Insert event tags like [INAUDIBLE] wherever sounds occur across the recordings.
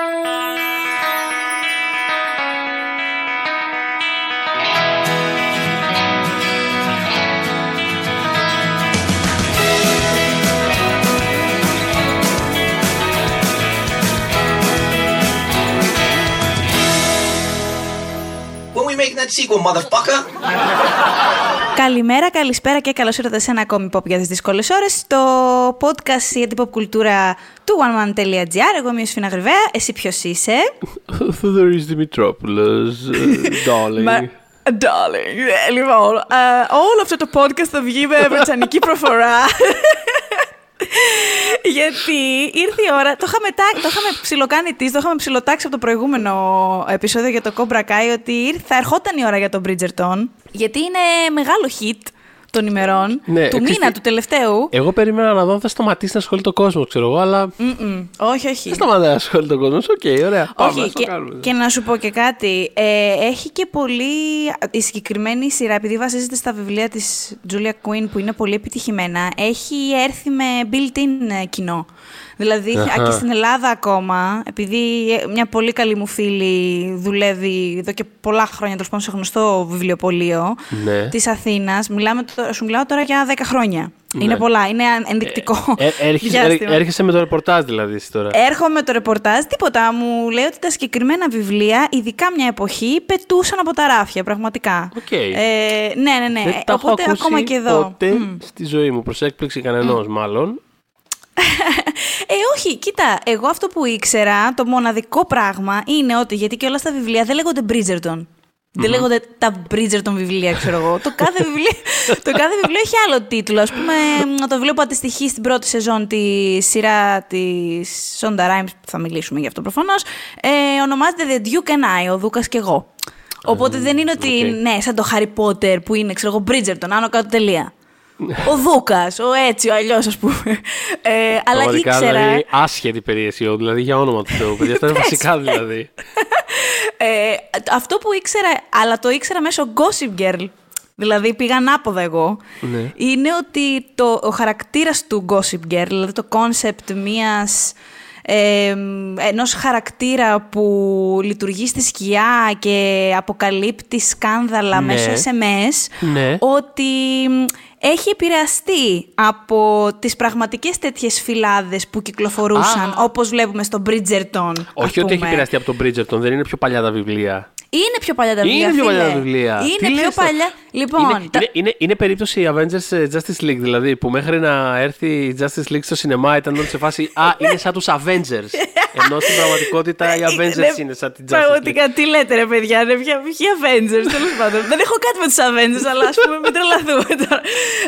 When we make that sequel, motherfucker. [LAUGHS] Καλημέρα, καλησπέρα και καλώς ήρθατε σε ένα ακόμη pop για τις δύσκολες ώρες. Το podcast για την pop κουλτούρα του oneman.gr. Εγώ είμαι η Σφίνα Γρυβαία. Εσύ ποιος είσαι; [LAUGHS] Θοδωρής Δημητρόπουλος, [LAUGHS] darling. Μα- Darling. Ε, Λοιπόν, ε, όλο αυτό το podcast θα βγει με βρετανική προφορά. [LAUGHS] Γιατί ήρθε η ώρα, το είχαμε, τα- το είχαμε ψιλοκάνει της, το είχαμε ψιλοτάξει από το προηγούμενο επεισόδιο για το Cobra Kai, ότι ήρθε- θα ερχόταν η ώρα για τον Bridgerton, γιατί είναι μεγάλο hit των ημερών, Ναι, του ξέρεις μήνα, τι- του τελευταίου. Εγώ περίμενα να δω αν θα σταματήσει να ασχολείται ο κόσμος, ξέρω εγώ, αλλά Μμμ. Όχι, όχι. δεν σταματάει να ασχολείται ο κόσμος. ΟΚ, ωραία. Πάμε, Όχι, ας το και, κάνουμε. και να σου πω και κάτι. Ε, έχει και πολύ. Η συγκεκριμένη σειρά, επειδή βασίζεται στα βιβλία της Julia Quinn, που είναι πολύ επιτυχημένα, έχει έρθει με built-in ε, κοινό. Δηλαδή Αχα. και στην Ελλάδα ακόμα, επειδή ε, μια πολύ καλή μου φίλη δουλεύει εδώ και πολλά χρόνια τέλος πάντων σε γνωστό βιβλιοπωλείο Ναι. της Αθήνας, μιλάμε, τώρα- σου μιλάω τώρα για 10 χρόνια. Ναι. Είναι πολλά, είναι ενδεικτικό. Ε, έρχεσαι, [LAUGHS] διάστημα. έρχεσαι με το ρεπορτάζ δηλαδή εσύ τώρα. Έρχομαι με το ρεπορτάζ, τίποτα. Μου λέει ότι τα συγκεκριμένα βιβλία, ειδικά μια εποχή, πετούσαν από τα ράφια, πραγματικά. ΟΚ. Ε, ναι, ναι, ναι. Δεν τα έχω Οπότε ακούσει ακόμα και εδώ. ποτέ στη ζωή μου. Προς έκπληξη κανενός μάλλον. Ε, όχι, κοίτα, εγώ αυτό που ήξερα, το μοναδικό πράγμα είναι ότι γιατί και όλα στα βιβλία δεν λέγονται Bridgerton. Δεν λέγονται τα Bridgerton βιβλία, ξέρω εγώ. το, κάθε [LAUGHS] βιβλίο, το κάθε βιβλίο έχει άλλο τίτλο. Ας πούμε, μ, το βιβλίο που αντιστοιχεί στην πρώτη σεζόν της σειράς της Shonda Rhimes, που θα μιλήσουμε γι' αυτό προφανώς, ε, ονομάζεται The Duke and I, ο Δούκας και εγώ. Οπότε δεν είναι ότι, οκ. ναι, σαν το Harry Potter που είναι, ξέρω εγώ, Bridgerton, άνω κάτω τελεία. Ο Δούκας, ο έτσι, ο αλλιώς, ας πούμε. Ε, αλλά Πραγματικά ήξερα. δηλαδή άσχετη περίεργη, δηλαδή για όνομα του Θεού. Παιδιά, αυτά είναι [LAUGHS] Πες. βασικά δηλαδή. Ε, αυτό που ήξερα, αλλά το ήξερα μέσω Gossip Girl, δηλαδή πήγα ανάποδα εγώ, Ναι. είναι ότι το, ο χαρακτήρας του Gossip Girl, δηλαδή το concept μιας ε, ενός χαρακτήρα που λειτουργεί στη σκιά και αποκαλύπτει σκάνδαλα Ναι. μέσω SMS, Ναι. ότι μ, έχει επηρεαστεί από τις πραγματικές τέτοιες φυλάδες που κυκλοφορούσαν, Α. όπως βλέπουμε στο Bridgerton. ας Όχι ότι έχει πούμε. επηρεαστεί από τον Bridgerton, δεν είναι πιο παλιά τα βιβλία. Είναι πιο παλιά τα βιβλία. Είναι πιο παλιά φίλε. τα βιβλία. Είναι Τι πιο λες τώρα; παλιά. Λοιπόν, είναι, τα- είναι, είναι, είναι περίπτωση Avengers ε, Justice League, δηλαδή, που μέχρι να έρθει η Justice League στο σινεμά ήταν όλοι σε φάση Α, [LAUGHS] είναι σαν τους Avengers. Ενώ στην πραγματικότητα οι Avengers Ναι, είναι σαν την Justice League. Πραγματικά, τι λέτε ρε παιδιά, ρε, ποια, ποιοι Avengers, τέλος πάντων. Δεν έχω κάτι με τους Avengers, αλλά ας πούμε μην τρελαθούμε τώρα.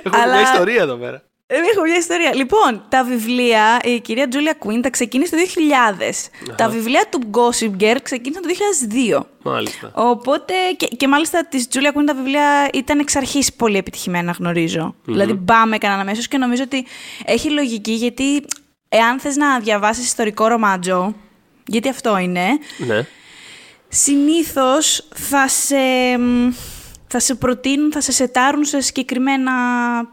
Έχουμε αλλά... μια ιστορία εδώ πέρα. Ε, Έχω μια ιστορία. Λοιπόν, τα βιβλία, η κυρία Τζούλια Κουίν τα ξεκίνησε το 2000. Τα βιβλία του Gossip Girl ξεκίνησαν το 2002. Μάλιστα. Οπότε, και, και μάλιστα της Τζούλια Κουίν τα βιβλία ήταν εξ αρχής πολύ επιτυχημένα, γνωρίζω. Δηλαδή, μπάμε έκαναν αμέσως και νομίζω ότι έχει λογική γιατί εάν θες να διαβάσεις ιστορικό ρομάτζο, γιατί αυτό είναι, Ναι. συνήθως θα σε, μ, θα σε προτείνουν, θα σε σετάρουν σε συγκεκριμένα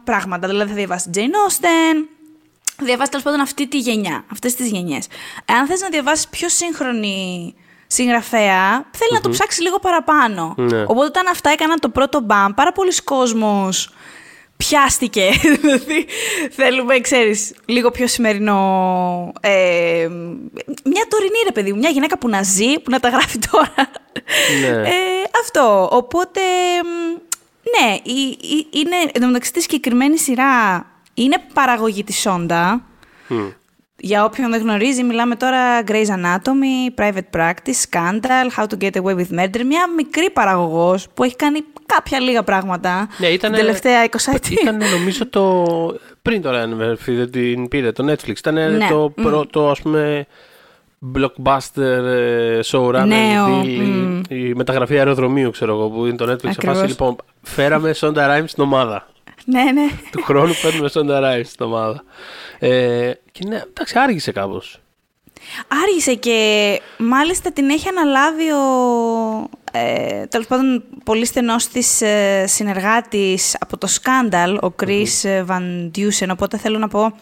πράγματα. Δηλαδή θα διαβάσεις Jane Austen, θα διαβάσεις τέλος πάντων αυτή τη γενιά, αυτές τις γενιές. Εάν θες να διαβάσεις πιο σύγχρονη συγγραφέα, θέλει να το ψάξεις λίγο παραπάνω. Ναι. Οπότε όταν αυτά έκαναν το πρώτο μπαμ, πάρα πολλοί κόσμος πιάστηκε. Δηλαδή, θέλουμε, ξέρεις, λίγο πιο σημερινό... ε, μια τωρινή, ρε παιδί μου, μια γυναίκα που να ζει, που να τα γράφει τώρα. Ναι. Ε, αυτό. Οπότε, μ, ναι, η- η- είναι, εν τω μεταξύ τη συγκεκριμένη σειρά είναι παραγωγή της Σόντα. Για όποιον δεν γνωρίζει, μιλάμε τώρα Grey's Anatomy, Private Practice, Scandal, How to Get Away with Murder. Μια μικρή παραγωγός που έχει κάνει κάποια λίγα πράγματα Ναι, ήταν. την τελευταία 20 ετία. Ήταν νομίζω το. Πριν τώρα ανεβερθεί, δεν την πήρε το Netflix. Ήταν Ναι. το πρώτο, ας πούμε, blockbuster ε, showrunner Νέο, deal, η- η μεταγραφή αεροδρομίου, ξέρω εγώ, που είναι το Netflix. Σε Ακριβώς. φάση, λοιπόν, φέραμε Sonda Rhimes στην ομάδα. Ναι, ναι. του χρόνου παίρνουμε Sonda Rhimes στην ομάδα. Ε, και ναι, εντάξει, άργησε κάπως. Άργησε και μάλιστα την έχει αναλάβει ο ε, τέλος πάντων πολύ στενός της ε, συνεργάτης από το Scandal, ο Chris ε, Van Dusen, οπότε θέλω να πω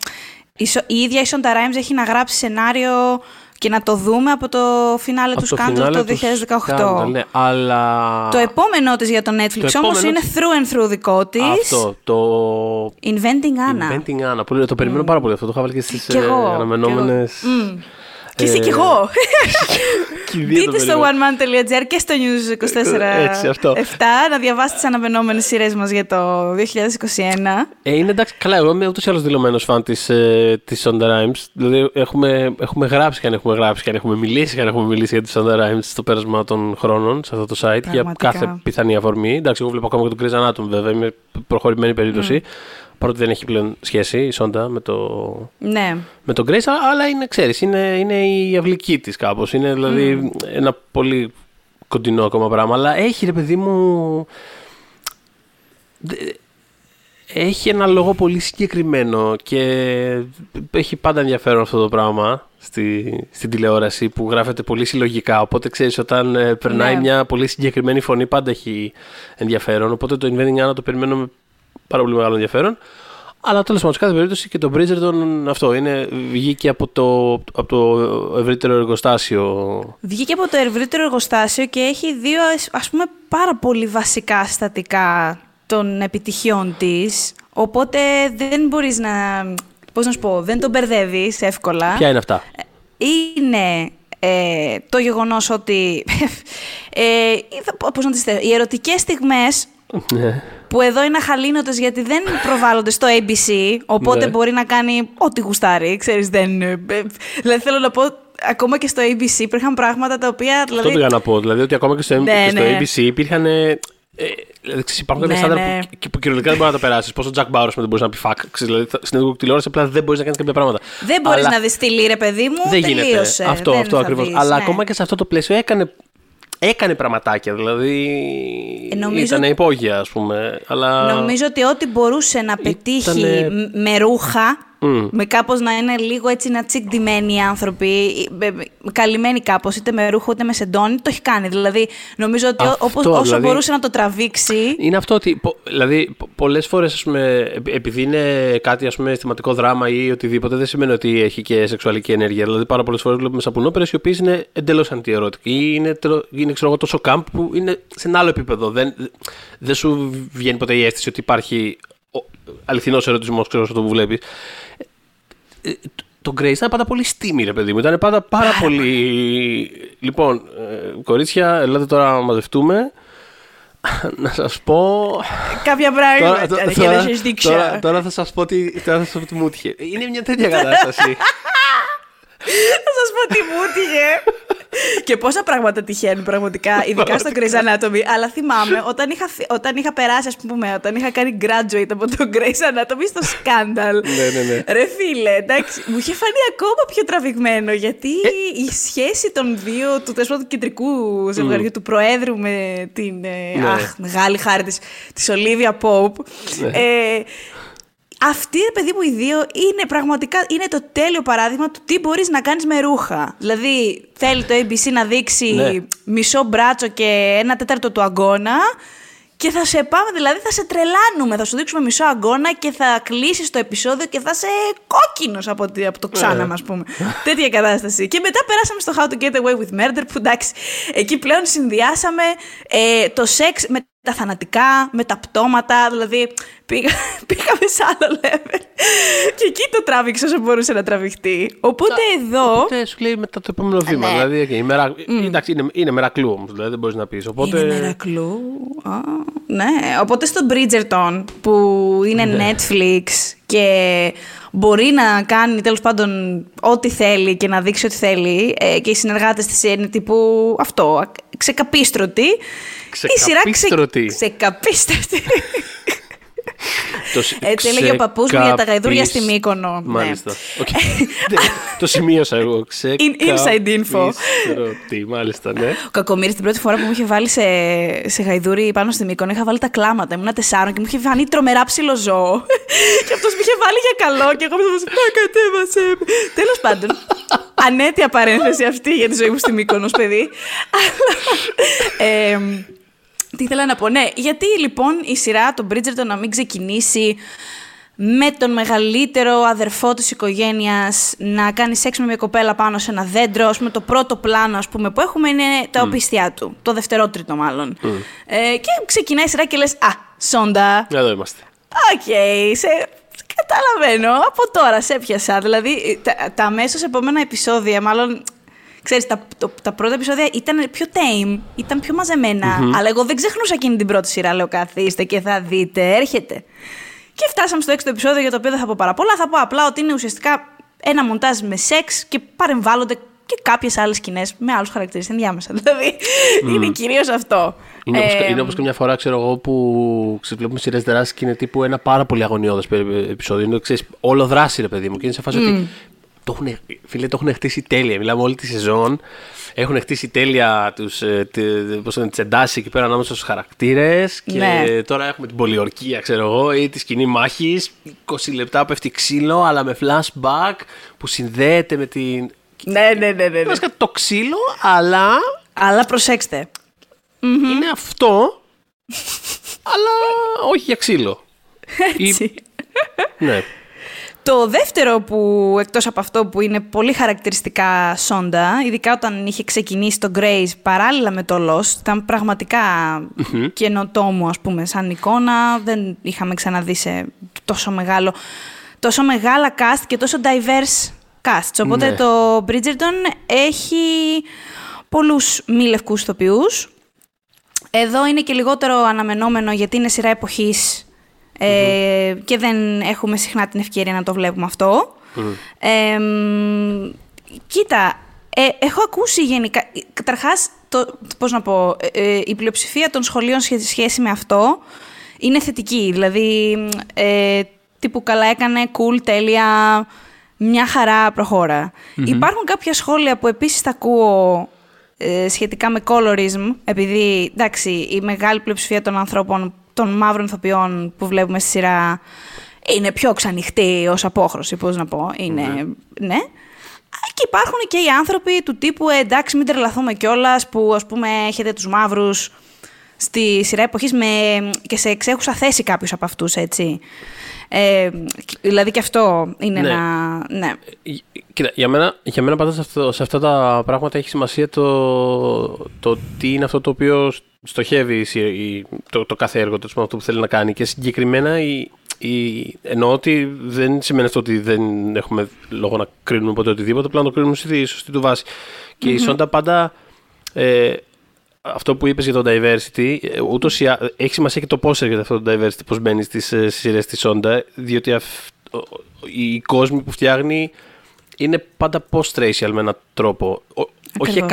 η, Σο- η ίδια η Sonda Rhimes έχει να γράψει σενάριο και να το δούμε από το φινάλε Από του το Scandal φινάλε το του 2018. Scandal, ναι, αλλά... Το επόμενό της για το Netflix Το όμως επόμενο είναι της- through and through δικό της. Αυτό, το... Inventing Anna. Inventing Anna. Πολύ, το περιμένω πάρα πολύ αυτό. Το είχα βάλει και στις Κι ε, εγώ. αναμενόμενες... κι εγώ. Μμ. Και εσύ Ε, κι εγώ. [LAUGHS] Και οι δύο το Μπείτε στο περιμένω. oneman.gr και στο news 24 Έτσι, αυτό. 7 να διαβάσετε τις αναμενόμενες σειρές μας για το 2021. Ε, είναι εντάξει, καλά. Εγώ είμαι ούτως ή άλλως δηλωμένος φαν της ε, της Sonda Rhimes. Δηλαδή, έχουμε, έχουμε γράψει και αν έχουμε γράψει και αν έχουμε μιλήσει και αν έχουμε μιλήσει για τη Sonda Rhimes στο πέρασμα των χρόνων σε αυτό το site για Πραγματικά. κάθε πιθανή αφορμή. Εντάξει, εγώ βλέπω ακόμα και τον Chris Anatomy βέβαια. Είμαι προχωρημένη περίπτωση. Παρότι δεν έχει πλέον σχέση η Sonda με το, Ναι. με τον Grace, α- αλλά είναι, ξέρεις, είναι, είναι η αυλική της κάπως. Είναι δηλαδή ένα πολύ κοντινό ακόμα πράγμα. Αλλά έχει ρε παιδί μου... δε- Έχει ένα λόγο πολύ συγκεκριμένο και έχει πάντα ενδιαφέρον αυτό το πράγμα στη, στην τηλεόραση που γράφεται πολύ συλλογικά. Οπότε ξέρεις όταν ε, περνάει Ναι. μια πολύ συγκεκριμένη φωνή πάντα έχει ενδιαφέρον. Οπότε το Inventing Anna το περιμένω με πάρα πολύ μεγάλο ενδιαφέρον. Αλλά τέλος πάντων, σε κάθε περίπτωση και το Bridgerton αυτό είναι, βγήκε από το, από το ευρύτερο εργοστάσιο. Βγήκε από το ευρύτερο εργοστάσιο και έχει δύο ας πούμε πάρα πολύ βασικά συστατικά των επιτυχιών της. Οπότε δεν μπορείς να... Πώς να σου πω, δεν τον μπερδεύεις εύκολα. Ποια είναι αυτά; είναι ε, το γεγονός ότι, [LAUGHS] ε, είδα- πώς να τις θέσω, οι ερωτικές στιγμές Ναι. Που εδώ είναι αχαλήνοτες γιατί δεν προβάλλονται στο ABC, οπότε Ναι. μπορεί να κάνει ό,τι γουστάρει, ξέρεις, δεν... ε, ε, δηλαδή θέλω να πω, ακόμα και στο ABC υπήρχαν πράγματα τα οποία... Αυτό Δηλαδή, πήγα να πω. Δηλαδή ότι ακόμα και στο, Ναι, και στο ναι. ABC υπήρχαν. Ε, ε, δηλαδή, ξέρεις, υπάρχουν κάποια Ναι, στάνταρ ναι. που, που κυριολεκτικά δεν μπορεί να τα περάσεις. Πόσο Jack Bauer δεν μπορείς να πει fuck. Ξέρεις, δηλαδή, θα- στην τηλεόραση απλά δεν μπορείς να κάνεις κάποια πράγματα. δεν μπορείς Αλλά να δεις τη λύρε, παιδί μου, Δεν τελείωσε. γίνεται. Αυτό, δεν αυτό θα ακριβώς. δεις, Αλλά ναι. ακόμα και σε αυτό το πλαίσιο έκανε, έκανε πραγματάκια. Δηλαδή. Ε, νομίζω- Ήταν υπόγεια, ας πούμε. Αλλά... Νομίζω ότι ό,τι μπορούσε να πετύχει Ήτανε- μ- με ρούχα, Μμ. με κάπως να είναι λίγο έτσι να τσιγκδημένοι οι άνθρωποι, ή- με- με- καλυμμένοι κάπως, είτε με ρούχο είτε με σεντόνι, το έχει κάνει. Δηλαδή, νομίζω ότι Αυτό, όπως, όσο δηλαδή- μπορούσε να το τραβήξει, Είναι αυτό ότι, πο- δηλαδή, πο- πολλές φορές, ας πούμε, επει- επειδή είναι κάτι, ας πούμε, αισθηματικό δράμα ή οτιδήποτε, δεν σημαίνει ότι έχει και σεξουαλική ενέργεια. Δηλαδή, πάρα πολλές φορές βλέπουμε σαπουνόπερες οι οποίες είναι εντελώς αντιερωτικοί ή είναι, τελο- είναι ξέρω εγώ, τόσο κάμπ που είναι σε ένα άλλο επίπεδο. Δεν, δεν σου βγαίνει ποτέ η αίσθηση ότι υπάρχει ο, αληθινός ερωτισμός, ξέρω, σε αυτό που βλέπεις. Ε, το- Το Grace ήταν πάντα πολύ στήμη, ρε παιδί μου. Ήταν πάντα πάρα πολύ. Λοιπόν, ε, κορίτσια, ελάτε τώρα να μαζευτούμε. να σας πω... κάποια πράγματα Τώρα, για να σας δείξω. τώρα, τώρα θα σας πω τι, τώρα θα σας πω τι μου έτυχε. Είναι μια τέτοια [LAUGHS] κατάσταση. Θα σας πω τι μου έτυχε. και πόσα πράγματα τυχαίνουν πραγματικά, ειδικά στο Grey's Anatomy. Αλλά θυμάμαι όταν είχα, φυ- όταν είχα περάσει, ας πούμε, όταν είχα κάνει graduate από το Grey's Anatomy στο Scandal. Ναι, ναι, ναι. Ρε φίλε, εντάξει, μου είχε φανεί ακόμα πιο τραβηγμένο γιατί Ε. η σχέση των δύο, του τέλος του κεντρικού ζευγαριού, του Προέδρου με την. ε, Ναι. Αχ, μεγάλη χάρη της της Ολίβια Pope. Ναι. Ε, αυτοί, ρε παιδί μου, οι δύο είναι πραγματικά είναι το τέλειο παράδειγμα του τι μπορείς να κάνεις με ρούχα. Δηλαδή, θέλει το ABC να δείξει Ναι. μισό μπράτσο και ένα τέταρτο του αγκώνα και θα σε πάμε, δηλαδή θα σε τρελάνουμε. Θα σου δείξουμε μισό αγκώνα και θα κλείσεις το επεισόδιο και θα είσαι κόκκινος από, τη- από το ξάναμα, ας πούμε. Τέτοια κατάσταση. Και μετά περάσαμε στο How to Get Away with Murder, που εντάξει, εκεί πλέον συνδυάσαμε ε, το σεξ με τα θανατικά, με τα πτώματα, δηλαδή πήγα, [LAUGHS] πήγαμε σε άλλο level. Και εκεί το τράβηξε όσο μπορούσε να τραβηχτεί. Οπότε εδώ. Οπότε σου λέει μετά το επόμενο βήμα. Ναι. Δηλαδή, okay, η μερα... εντάξει, είναι, είναι μερακλού όμως, δηλαδή δεν μπορείς να πεις. Οπότε... Είναι μερακλού. Α, ναι. Οπότε στο Bridgerton που είναι Ναι. Netflix και μπορεί να κάνει τέλος πάντων ό,τι θέλει και να δείξει ό,τι θέλει ε, και οι συνεργάτες της είναι τύπου αυτό, α- ξεκαπίστρωτοι. Η σειρά Ξεκαπίστρωτοι. ξεκαπίστρωτη. [LAUGHS] [LAUGHS] Το σ- Έτσι έλεγε ο παππούς μου για τα γαϊδούρια στη Μύκονο. Ναι. Μάλιστα. ΟΚ. [LAUGHS] Ναι, το σημείωσα εγώ. inside info. Τι, μάλιστα, ναι. Ο Κακομοίρης την πρώτη φορά που μου είχε βάλει σε, σε γαϊδούρι πάνω στη Μύκονο, είχα βάλει τα κλάματα. Ήμουν τεσσάρων και μου είχε φανεί τρομερά ψηλό ζώο. [LAUGHS] και αυτός μου είχε βάλει για καλό και εγώ μου είπε Με κατέβασε. Τέλος πάντων. [LAUGHS] Ανέτοιμη παρένθεση αυτή για τη ζωή μου στη Μύκονος, παιδί. Αλλά, ε, τι ήθελα να πω, ναι. Γιατί λοιπόν η σειρά των Bridgerton να μην ξεκινήσει με τον μεγαλύτερο αδερφό της οικογένειας να κάνει σεξ με μια κοπέλα πάνω σε ένα δέντρο. Ας πούμε, το πρώτο πλάνο ας πούμε, που έχουμε είναι τα οπίσθια του. Το δευτερότριτο μάλλον. Ε, και ξεκινάει η σειρά και λες «Α, Shonda, Εδώ είμαστε. ΟΚ, σε... καταλαβαίνω. Από τώρα σε έπιασα. Δηλαδή, τα, τα αμέσως επόμενα επεισόδια, μάλλον Ξέρεις, τα, το- τα πρώτα επεισόδια ήταν πιο tame, ήταν πιο μαζεμένα. Αλλά εγώ δεν ξεχνούσα εκείνη την πρώτη σειρά. Λέω, καθίστε και θα δείτε, έρχεται. Και φτάσαμε στο έξω επεισόδιο για το οποίο δεν θα πω πάρα πολλά. Θα πω απλά ότι είναι ουσιαστικά ένα μοντάζ με σεξ και παρεμβάλλονται και κάποιες άλλες σκηνές με άλλους χαρακτήρες ενδιάμεσα. [LAUGHS] Δηλαδή, είναι κυρίως αυτό. Είναι, όπως, Ε, είναι όπως και μια φορά, ξέρω εγώ, που ξέρεις, βλέπουμε σειρές δράσης και είναι τύπου ένα πάρα πολύ αγωνιώδες περι- επεισόδιο. Είναι, ξέρεις, όλο δράση, ρε παιδί μου. Και είναι σε φάση ότι το έχουν, φίλε, το έχουν χτίσει τέλεια. Μιλάμε όλη τη σεζόν. Έχουν χτίσει τέλεια τους, ε, τε- πώς είναι, τις εντάσεις εκεί πέρα ανάμεσα στους χαρακτήρες και Ναι. τώρα έχουμε την πολιορκία, ξέρω εγώ, ή τη σκηνή μάχης. 20 λεπτά πέφτει ξύλο, αλλά με flashback που συνδέεται με την... Ναι, ναι, ναι, ναι. ναι. Βασικά το ξύλο, αλλά Αλλά προσέξτε. είναι αυτό, [LAUGHS] αλλά όχι για ξύλο. Ή- Έτσι. ναι. Το δεύτερο που, εκτός από αυτό που είναι πολύ χαρακτηριστικά σόντα, ειδικά όταν είχε ξεκινήσει το Grace παράλληλα με το Lost, ήταν πραγματικά καινοτόμο, ας πούμε, σαν εικόνα. Δεν είχαμε ξαναδεί σε τόσο μεγάλο, τόσο μεγάλα cast και τόσο diverse casts. Οπότε Ναι. το Bridgerton έχει πολλούς μη λευκούς ηθοποιούς. Εδώ είναι και λιγότερο αναμενόμενο γιατί είναι σειρά εποχής ε, και δεν έχουμε συχνά την ευκαιρία να το βλέπουμε αυτό. Ε, μ, κοίτα, ε, έχω ακούσει γενικά, καταρχάς, το, πώς να πω, ε, ε, η πλειοψηφία των σχολείων σε σχέση με αυτό είναι θετική. Δηλαδή, μ, ε, τύπου καλά έκανε, cool, τέλεια, μια χαρά προχώρα. Υπάρχουν κάποια σχόλια που επίσης τα ακούω ε, σχετικά με colorism, επειδή εντάξει, η μεγάλη πλειοψηφία των ανθρώπων, των μαύρων ηθοποιών που βλέπουμε στη σειρά, είναι πιο ξανοιχτή ως απόχρωση, πώς να πω. Είναι, ναι. Και υπάρχουν και οι άνθρωποι του τύπου, ε, εντάξει, μην τρελαθούμε κιόλας που ας πούμε έχετε τους μαύρους στη σειρά εποχής με, και σε εξέχουσα θέση κάποιους από αυτούς, έτσι. Ε, δηλαδή και αυτό είναι Ναι. ένα... Ναι. Ε, Κοίτα, για μένα, για μένα πάντα σε, αυτό, σε αυτά τα πράγματα έχει σημασία το, το τι είναι αυτό το οποίο στοχεύει η σι- η- το, το κάθε έργο του, αυτό που θέλει να κάνει. Και συγκεκριμένα η, η, εννοώ ότι δεν σημαίνει αυτό ότι δεν έχουμε λόγο να κρίνουμε ποτέ οτιδήποτε, απλά να το κρίνουμε στη σωστή του βάση. Και η Σόντα πάντα ε, αυτό που είπες για το diversity, ε, ούτως ή α- έχει σημασία και το πώς έρχεται αυτό το diversity, πώς μπαίνει στις ε, σειρές της Σόντα, διότι αυ- ο- ο- οι κόσμοι που φτιάχνει είναι πάντα post-racial με έναν τρόπο. Ο- όχι Ακριβώς.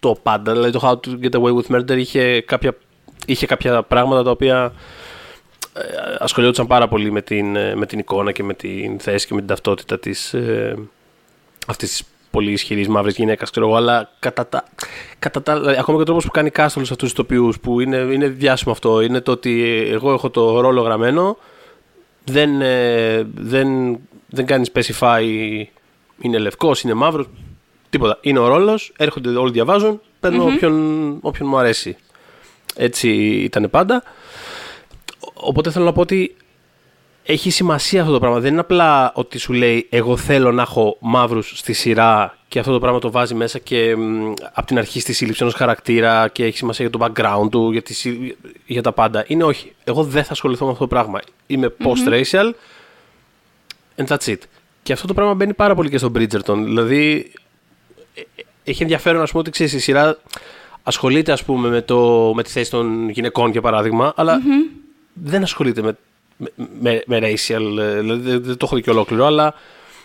100% πάντα. Δηλαδή το How to Get Away with Murder είχε κάποια, είχε κάποια πράγματα τα οποία ε, ασχολιόντουσαν πάρα πολύ με την, ε, με την εικόνα και με την θέση και με την ταυτότητα της, ε, αυτής της πολύ ισχυρής μαύρης γυναίκας, ξέρω εγώ, αλλά κατά τα. Κατά τα δηλαδή, ακόμα και ο τρόπος που κάνει cast όλου αυτούς τους ηθοποιού, που είναι, είναι διάσημο αυτό, είναι το ότι εγώ έχω το ρόλο γραμμένο, δεν, ε, δεν, δεν κάνεις specify είναι λευκός, είναι μαύρος, τίποτα. Είναι ο ρόλος, έρχονται όλοι διαβάζουν, παίρνω όποιον, όποιον μου αρέσει. Έτσι ήταν πάντα. Ο- Οπότε θέλω να πω ότι έχει σημασία αυτό το πράγμα. Δεν είναι απλά ότι σου λέει εγώ θέλω να έχω μαύρους στη σειρά και αυτό το πράγμα το βάζει μέσα και από την αρχή στη σύλληψη ενός χαρακτήρα και έχει σημασία για το background του, για, τη, συ- για τα πάντα. Είναι όχι. Εγώ δεν θα ασχοληθώ με αυτό το πράγμα. Είμαι post-racial and that's it. Και αυτό το πράγμα μπαίνει πάρα πολύ και στο Bridgerton. Δηλαδή ε, ε, έχει ενδιαφέρον ας πούμε ότι ξέρεις, η σειρά ασχολείται ας πούμε με, το, με τη θέση των γυναικών για παράδειγμα, αλλά δεν ασχολείται με, με, με, με racial, ε, δηλαδή δεν, δεν το έχω δει και ολόκληρο, αλλά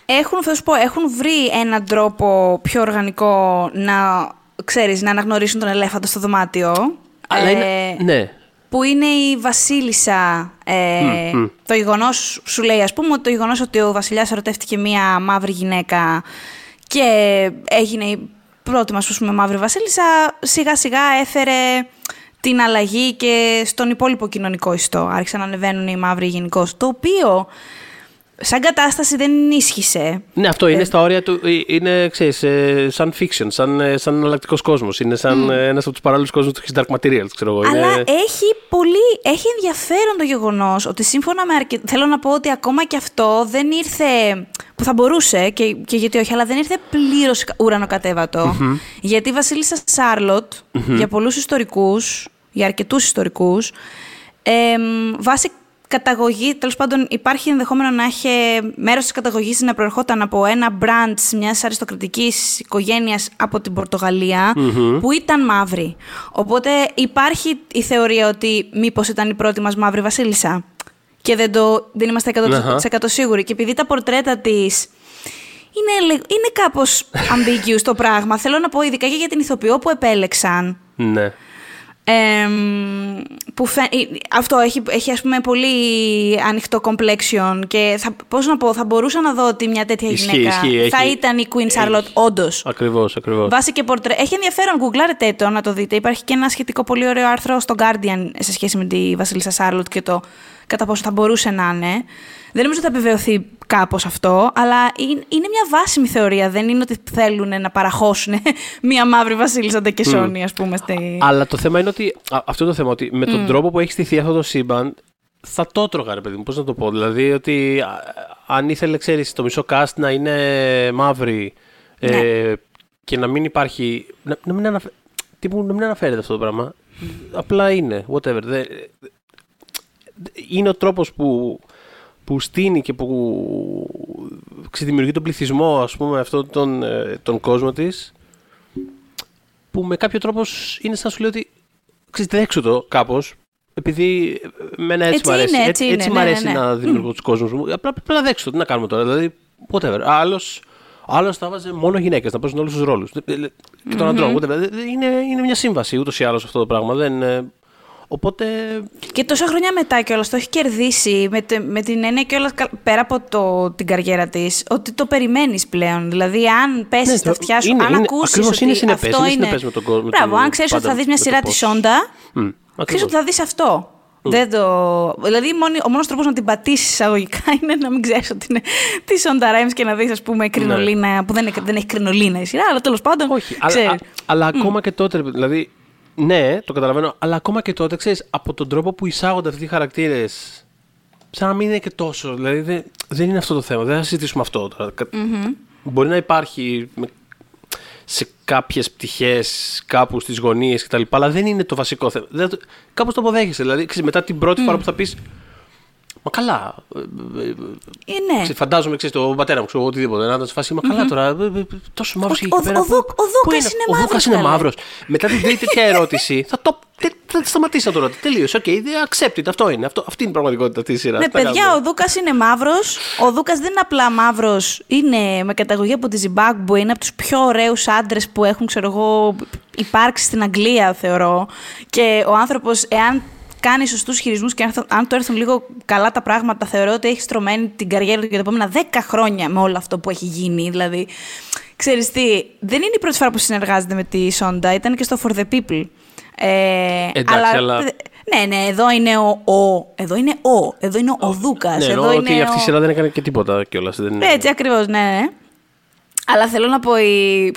Έχουν, θα σου πω, έχουν βρει έναν τρόπο πιο οργανικό να, ξέρεις, να αναγνωρίσουν τον ελέφαντο στο δωμάτιο. αλλά Ε, είναι, ναι, Που είναι η Βασίλισσα. Ε, Το γεγονός σου λέει, ας πούμε, ότι το γεγονός ότι ο Βασιλιάς ερωτεύτηκε μία μαύρη γυναίκα και έγινε η πρώτη μας μαύρη Βασίλισσα, σιγά σιγά έφερε την αλλαγή και στον υπόλοιπο κοινωνικό ιστό. Άρχισαν να ανεβαίνουν οι μαύροι γενικώς. Το οποίο σαν κατάσταση δεν ίσχυσε. Ναι, αυτό είναι στα όρια του. ε, Είναι, ξέρεις, ε, σαν fiction, σαν, ε, σαν εναλλακτικός κόσμος. Είναι σαν mm. ένας από τους παράλληλους κόσμους του Dark Materials, ξέρω εγώ. Αλλά Είναι... έχει πολύ. Έχει ενδιαφέρον το γεγονός ότι σύμφωνα με αρκετά. Θέλω να πω ότι ακόμα και αυτό δεν ήρθε. που θα μπορούσε και, και γιατί όχι, αλλά δεν ήρθε πλήρως ουρανοκατέβατο. Γιατί η Βασίλισσα Σάρλοτ, για πολλούς ιστορικούς, για αρκετούς ιστορικούς, εμ, βάσει καταγωγή, τέλος πάντων υπάρχει ενδεχόμενο να έχει μέρος της καταγωγής να προερχόταν από ένα brand μιας αριστοκρατικής οικογένειας από την πορτογαλια που ήταν μαύρη. Οπότε υπάρχει η θεωρία ότι μήπως ήταν η πρώτη μας μαύρη βασίλισσα. Και δεν, το, δεν είμαστε 100% σίγουροι. Και επειδή τα πορτρέτα της είναι, λι- είναι κάπως [LAUGHS] ambiguous το πράγμα. Θέλω να πω ειδικά και για την ηθοποιό που επέλεξαν. Ναι. Εμ, που φαι- ε, αυτό έχει, έχει ας πούμε πολύ ανοιχτό complexion και θα, πώς να πω, θα μπορούσα να δω ότι μια τέτοια Ισχύει, γυναίκα ισχύει, θα έχει- ήταν η Queen Charlotte, έχει. όντως. Ακριβώς, ακριβώς. Βάσει και πορτρέ. Έχει ενδιαφέρον, γκουγκλάρετε το να το δείτε. Υπάρχει και ένα σχετικό πολύ ωραίο άρθρο στο Guardian σε σχέση με τη Βασίλισσα Σάρλοτ και το κατά πόσο θα μπορούσε να είναι. Δεν νομίζω ότι θα επιβεβαιωθεί κάπως αυτό, αλλά είναι είναι μια βάσιμη θεωρία. Δεν είναι ότι θέλουν να παραχώσουν [LAUGHS] μια μαύρη Βασίλισσα Ντεκεσόνη, ας πούμε. Στη... Αλλά το θέμα είναι ότι. α, αυτό είναι το θέμα. Ότι με τον τρόπο που έχει στηθεί αυτό το σύμπαν, θα το έτρωγα, ρε παιδί μου. Πώς να το πω. Δηλαδή, ότι α, αν ήθελε, ξέρεις, το μισό cast να είναι μαύρη ε, και να μην υπάρχει. Να, να, μην αναφε... τύπου, να μην αναφέρεται αυτό το πράγμα. Απλά είναι. Whatever. Δε- είναι ο τρόπος που, που στείνει και που ξεδημιουργεί τον πληθυσμό, ας πούμε, αυτόν τον, ε, τον κόσμο της που με κάποιο τρόπο είναι σαν να σου λέει ότι ξέρεις, δέξου το κάπως επειδή εμένα έτσι, Έτσι μ' αρέσει, είναι, έτσι έτσι, είναι, μ' ναι, αρέσει ναι, ναι. να δημιουργώ τους κόσμους μου. Απλά πρέπει να δέξω το, τι να κάνουμε τώρα. Δηλαδή, whatever. Άλλος, άλλος θα βάζει μόνο γυναίκες να παίζουν όλους τους ρόλους. Και των αντρών, whatever. Είναι, είναι μια σύμβαση ούτως ή άλλως αυτό το πράγμα. Δεν, ε, οπότε, Και τόσα χρόνια μετά κιόλας το έχει κερδίσει με, τε- με την έννοια κιόλας πέρα από το, την καριέρα της, ότι το περιμένεις πλέον. Δηλαδή, αν πέσεις Ναι, στα το- αυτιά σου, είναι- αν είναι- ακούσεις. ακριβώς ότι είναι συνεπές, αυτό είναι είναι. συνεπές με τον κόσμο, με Μπράβο, το- αν ξέρεις ότι πάντα θα δεις μια με το σειρά της πώς. Σόντα, Μμ, ξέρεις ακριβώς. ότι θα δεις αυτό. Δεν το... Δηλαδή, μόνη- ο μόνος τρόπος να την πατήσεις εισαγωγικά [LAUGHS] είναι να μην ξέρεις ότι είναι της Σόντα Ράιμ και να δεις, ας πούμε, κρινολίνα. που δεν, είναι- δεν έχει κρινολίνα η σειρά, αλλά τέλος πάντων. Ναι. Όχι, αλλά, ξέρεις. α- αλλά ακόμα και τότε, ρε παιδί, δηλαδή, ναι, το καταλαβαίνω, αλλά ακόμα και τότε, ξέρεις, από τον τρόπο που εισάγονται αυτοί οι χαρακτήρες, σαν να μην είναι και τόσο, δηλαδή δεν, δεν είναι αυτό το θέμα, δεν θα συζητήσουμε αυτό τώρα. Κα- Μπορεί να υπάρχει με- σε κάποιες πτυχές, κάπου στις γωνίες κτλ, αλλά δεν είναι το βασικό θέμα. Δεν, το- κάπως το αποδέχεσαι, δηλαδή, ξέρεις, μετά την πρώτη φορά που θα πεις, Μα καλά. ε, ε, ε, Ε, ναι. Ξέρεις, φαντάζομαι, ξέρεις, το πατέρα μου, ξέρω, οτιδήποτε. Να ήταν σε φάση, μα καλά τώρα. ε, ε, ε, Τόσο μαύρος Ο- εκεί ο- πέρα. ο πού- Δούκ- ο πού Δούκας είναι Ο μαύρος, Δούκας είναι καλέ. μαύρος. Μετά την τρίτη τέτοια ερώτηση, θα το. τε- Θα τη σταματήσω τώρα. Τελείωσε. ΟΚ, okay, accept it. Αυτό είναι. Αυτό, αυτή είναι η πραγματικότητα αυτή της σειράς. Ναι, παιδιά, ο Δούκας είναι μαύρος. Ο Δούκας δεν είναι απλά μαύρος. Είναι με καταγωγή από τη Ζιμπάμπουε. Είναι από τους πιο ωραίους άντρες που έχουν, ξέρω εγώ, υπάρξει στην Αγγλία, θεωρώ. Και ο άνθρωπος, εάν κάνει σωστούς χειρισμούς και αν, θα- αν του έρθουν λίγο καλά τα πράγματα, θεωρώ ότι έχει στρωμένη την καριέρα του για τα επόμενα 10 χρόνια με όλο αυτό που έχει γίνει. Δηλαδή, ξέρεις τι, δεν είναι η πρώτη φορά που συνεργάζεται με τη Σόντα, ήταν και στο For the People. Ε, Εντάξει, αλλά- ναι, ναι, εδώ είναι ο, ο εδώ είναι ο, εδώ είναι ο Δούκας. Ναι, εδώ εννοώ είναι ότι αυτή η ο... σειρά δεν έκανε και τίποτα κιόλας. Έτσι ακριβώς, ναι, ναι. Αλλά θέλω να πω, η...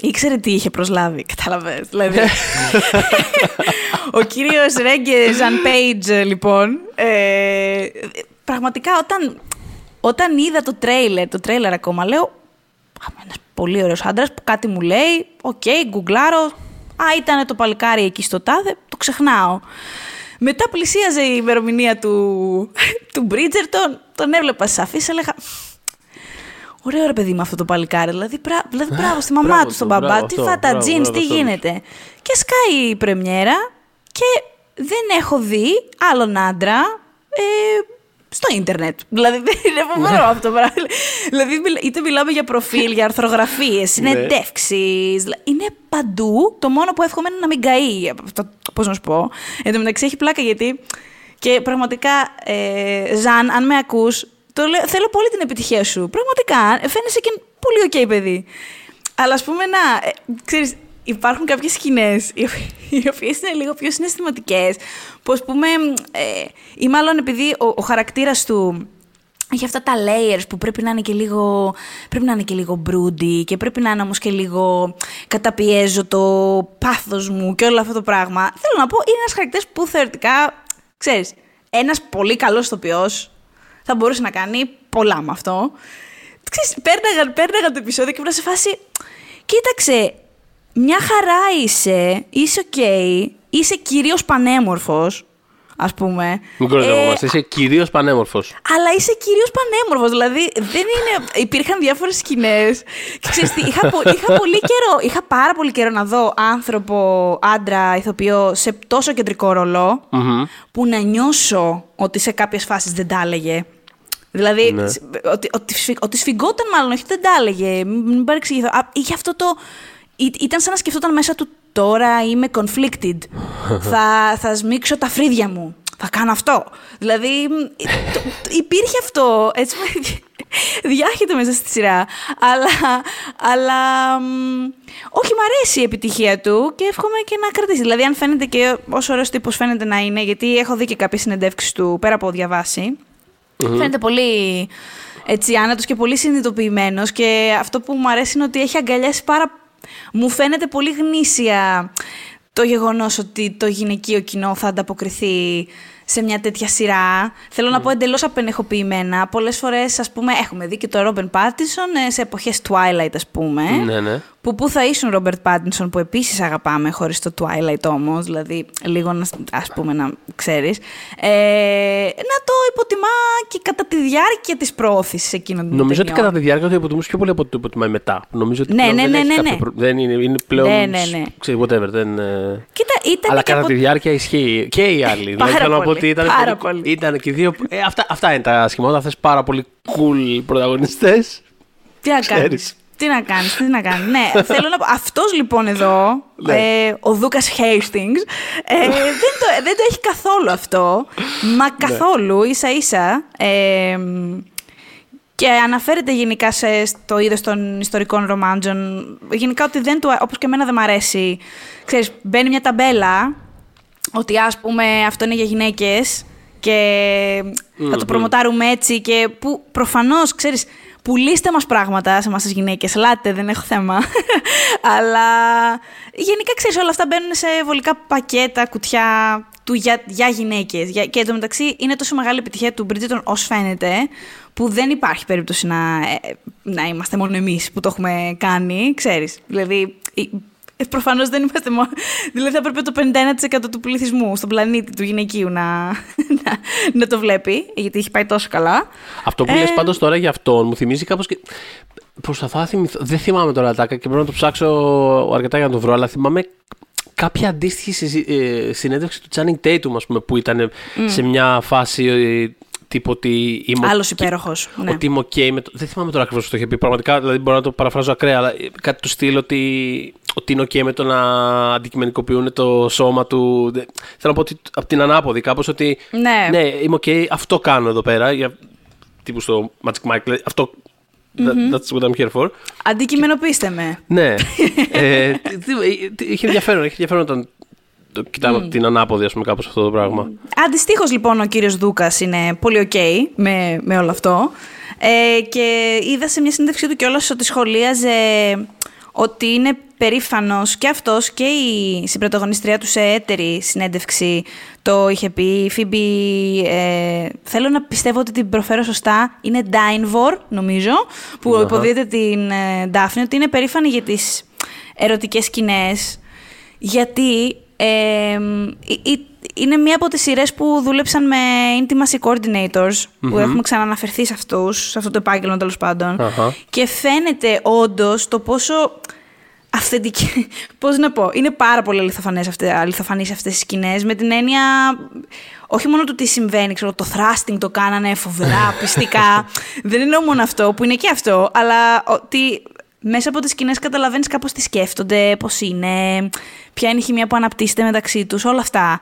ήξερε τι είχε προσλάβει, κατάλαβες. Δηλαδή, ο κύριος Regé-Jean Page, λοιπόν, ε, πραγματικά όταν, όταν είδα το τρέιλερ, το τρέιλερ ακόμα, λέω, «Α, ένας πολύ ωραίος άντρας που κάτι μου λέει, οκ, γκουγκλάρω, α, ήταν το παλικάρι εκεί στο τάδε, το ξεχνάω. Μετά πλησίαζε η ημερομηνία του, του Bridgerton, τον έβλεπα σαφής, έλεγα, Ωραίο ρε παιδί με αυτό το παλικάρι. Δηλαδή, μπρα, δηλαδή μπράβο στη μαμά μπράβο του, στον του, μπαμπά μπράβο του. Τι αυτό, φάτα μπράβο, jeans, μπράβο τι αυτό. γίνεται. Και σκάει η πρεμιέρα και δεν έχω δει άλλον άντρα ε, στο ίντερνετ. Δηλαδή δεν είναι φοβερό αυτό το πράγμα. Δηλαδή μιλ- είτε μιλάμε για προφίλ, για αρθρογραφίες, συνεντεύξεις. δηλα- Είναι παντού. Το μόνο που εύχομαι είναι να μην καεί. Αυτό, πώς να σου πω. Εν τω μεταξύ έχει πλάκα γιατί και πραγματικά, ε, Jean, αν με ακούς, το λέω, θέλω πολύ την επιτυχία σου. Πραγματικά, φαίνεσαι και πολύ οκ παιδί. Αλλά ας πούμε να, ε, ξέρεις, υπάρχουν κάποιες σκηνές οι οποίες- οι οποίες είναι λίγο πιο συναισθηματικές, που ας πούμε, ε, ή μάλλον επειδή ο, ο χαρακτήρας του έχει αυτά τα layers που πρέπει να είναι και λίγο, πρέπει να είναι και λίγο broody και πρέπει να είναι όμως και λίγο καταπιέζω το πάθος μου και όλο αυτό το πράγμα. Θέλω να πω, είναι ένας χαρακτήρας που θεωρητικά, ξέρεις, ένας πολύ καλός ηθοποιός θα μπορούσε να κάνει πολλά με αυτό. Ξέρεις, πέρναγαν, πέρναγαν το επεισόδιο και ήμουν σε φάση, κοίταξε, μια χαρά είσαι, είσαι οκ, είσαι κυρίως πανέμορφος, ας πούμε. Μην κοροϊδευόμαστε, είσαι κυρίως πανέμορφος. Αλλά είσαι κυρίως πανέμορφος, δηλαδή δεν είναι... Υπήρχαν διάφορες σκηνές και ξέρεις τι, είχα, πο- είχα πολύ καιρό, είχα πάρα πολύ καιρό να δω άνθρωπο, άντρα, ηθοποιό σε τόσο κεντρικό ρόλο, που να νιώσω ότι σε κάποιες φάσεις δεν τα έλεγε. Δηλαδή, Ναι. σ- ότι, ότι, σφι- ότι σφιγγόταν μάλλον, όχι δεν τα έλεγε. Μην μην παρεξηγηθώ. Α, Είχε αυτό το. Ή- Ήταν σαν να σκεφτόταν μέσα του τώρα είμαι conflicted. [LAUGHS] θα, θα σμίξω τα φρύδια μου. Θα κάνω αυτό. Δηλαδή, μ, το- το- υπήρχε αυτό. Έτσι, [LAUGHS] με- διάχυται μέσα στη σειρά. Αλλά, αλλά μ, όχι, μ' αρέσει η επιτυχία του και εύχομαι και να κρατήσει. Δηλαδή, αν φαίνεται και όσο ωραίος τύπος φαίνεται να είναι, γιατί έχω δει και κάποιες συνεντεύξεις του πέρα από διαβάσει, Φαίνεται πολύ έτσι, άνετος και πολύ συνειδητοποιημένος και αυτό που μου αρέσει είναι ότι έχει αγκαλιάσει πάρα... Μου φαίνεται πολύ γνήσια το γεγονός ότι το γυναικείο κοινό θα ανταποκριθεί σε μια τέτοια σειρά. Θέλω να πω εντελώς απενεχοποιημένα. Πολλές φορές, ας πούμε, έχουμε δει και το Ρόμπεν Πάτισον σε εποχές Twilight, ας πούμε. Ναι, ναι. Που πού θα ήσουν Ρόμπερτ Πάτινσον, που επίσης αγαπάμε, χωρίς το Twilight όμως, δηλαδή λίγο να, ας πούμε να ξέρεις, ε, να το υποτιμά και κατά τη διάρκεια της προώθησης εκείνων των Νομίζω ότι ταινιών. κατά τη διάρκεια το υποτιμούσε πιο πολύ από ότι το υποτιμάει μετά. Νομίζω ότι Ναι, πλέον ναι, δεν ναι, έχει ναι, κάποιο ναι. προ- Δεν είναι, είναι πλέον. Ναι, ναι, ναι. Ξέρεις, whatever. Δεν, ε, Κοίτα, ήταν Αλλά και κατά από... τη διάρκεια ισχύει και οι άλλοι. [LAUGHS] δηλαδή θέλω να πω πολύ, ότι ήταν, πάρα πολύ, πολύ. ήταν και οι δύο. Ε, αυτά, αυτά είναι τα σχημάτια. Αυτέ πάρα πολύ cool πρωταγωνιστές. Τι να Ξέρεις. κάνεις. Τι να κάνεις, τι να κάνεις. ναι, [LAUGHS] θέλω να πω. Αυτός λοιπόν εδώ, Ναι. ε, ο Δούκας Hastings, ε, δεν, το, δεν το έχει καθόλου αυτό. Μα Ναι. καθόλου, ίσα ίσα. Ε, και αναφέρεται γενικά σε, στο είδος των ιστορικών ρομάντζων. Γενικά ότι δεν του, όπως και εμένα δεν μ' αρέσει. Ξέρεις, μπαίνει μια ταμπέλα ότι ας πούμε αυτό είναι για γυναίκες και θα το προμοτάρουμε έτσι και που προφανώς, ξέρεις, πουλήστε μας πράγματα σε εμάς τις γυναίκες, λάτε, δεν έχω θέμα. [LAUGHS] Αλλά γενικά, ξέρεις, όλα αυτά μπαίνουν σε βολικά πακέτα, κουτιά του για, για γυναίκες. Για, και εντωμεταξύ είναι τόσο μεγάλη επιτυχία του Bridgerton ως φαίνεται, που δεν υπάρχει περίπτωση να, ε, να είμαστε μόνο εμείς που το έχουμε κάνει, ξέρεις. Δηλαδή, ε, Προφανώς δεν είμαστε μόνο. Δηλαδή, θα έπρεπε το 51% του πληθυσμού στον πλανήτη του γυναικείου να, να, να το βλέπει, γιατί έχει πάει τόσο καλά. Αυτό που Ε, λες πάντως τώρα για αυτόν μου θυμίζει κάπως και... Προσπαθώ να θυμηθώ. Δεν θυμάμαι τώρα τάκα και πρέπει να το ψάξω αρκετά για να το βρω, αλλά θυμάμαι κάποια αντίστοιχη συζη- ε, συνέντευξη του Channing Tatum, ας πούμε, που ήταν σε μια φάση ε, τύπου ότι είμαι, Άλλος υπέροχος. Ναι. ότι είμαι ok με το. Δεν θυμάμαι τώρα ακριβώς πώς το είχε πει. Πραγματικά δηλαδή μπορώ να το παραφράζω ακραία, αλλά ε, κάτι του στυλ ότι, ότι είναι ok με το να αντικειμενικοποιούν το σώμα του. Δεν- Θέλω να πω ότι από την ανάποδη κάπως ότι. Ναι. ναι, είμαι ok, αυτό κάνω εδώ πέρα. Για, τύπου στο Magic Mike. δηλαδή, Αυτό. that- That's what I'm here for. Αντικειμενοποιήστε με. Ναι. [LAUGHS] ε, τι- τι- τι- είχε ενδιαφέρον, είχε ενδιαφέρον όταν το κοιτάμε από την ανάποδη, ας πούμε, κάπως αυτό το πράγμα. Αντιστοίχως, λοιπόν, ο κύριος Δούκας είναι πολύ ok με, με όλο αυτό. Ε, και είδα σε μια συνέντευξή του κιόλας ότι σχολίαζε ότι είναι περήφανος και αυτός και η συμπροταγωνιστρία του σε έτερη συνέντευξη το είχε πει. Η Φίμπη, ε, θέλω να πιστεύω ότι την προφέρω σωστά, είναι Dynevor, νομίζω, που Αχα. υποδύεται την ε, Ντάφνη, ότι είναι περήφανη για τις ερωτικές σκηνές γιατί ε, ε, ε, είναι μία από τις σειρές που δούλεψαν με intimacy coordinators, που έχουμε ξαναναφερθεί σε αυτούς, σε αυτό το επάγγελμα τέλος πάντων. Αχα. Και φαίνεται όντως το πόσο αυθεντική. [LAUGHS] Πώς να πω, είναι πάρα πολύ αληθοφανές αυτές, αληθοφανείς αυτές οι σκηνές, με την έννοια όχι μόνο του τι συμβαίνει, ξέρω, το thrusting το κάνανε φοβερά, πιστικά. [LAUGHS] Δεν εννοώ μόνο αυτό, που είναι και αυτό, αλλά ότι μέσα από τις σκηνές καταλαβαίνεις κάπως τι σκέφτονται, πώς είναι, ποια είναι η χημεία που αναπτύσσεται μεταξύ τους, όλα αυτά.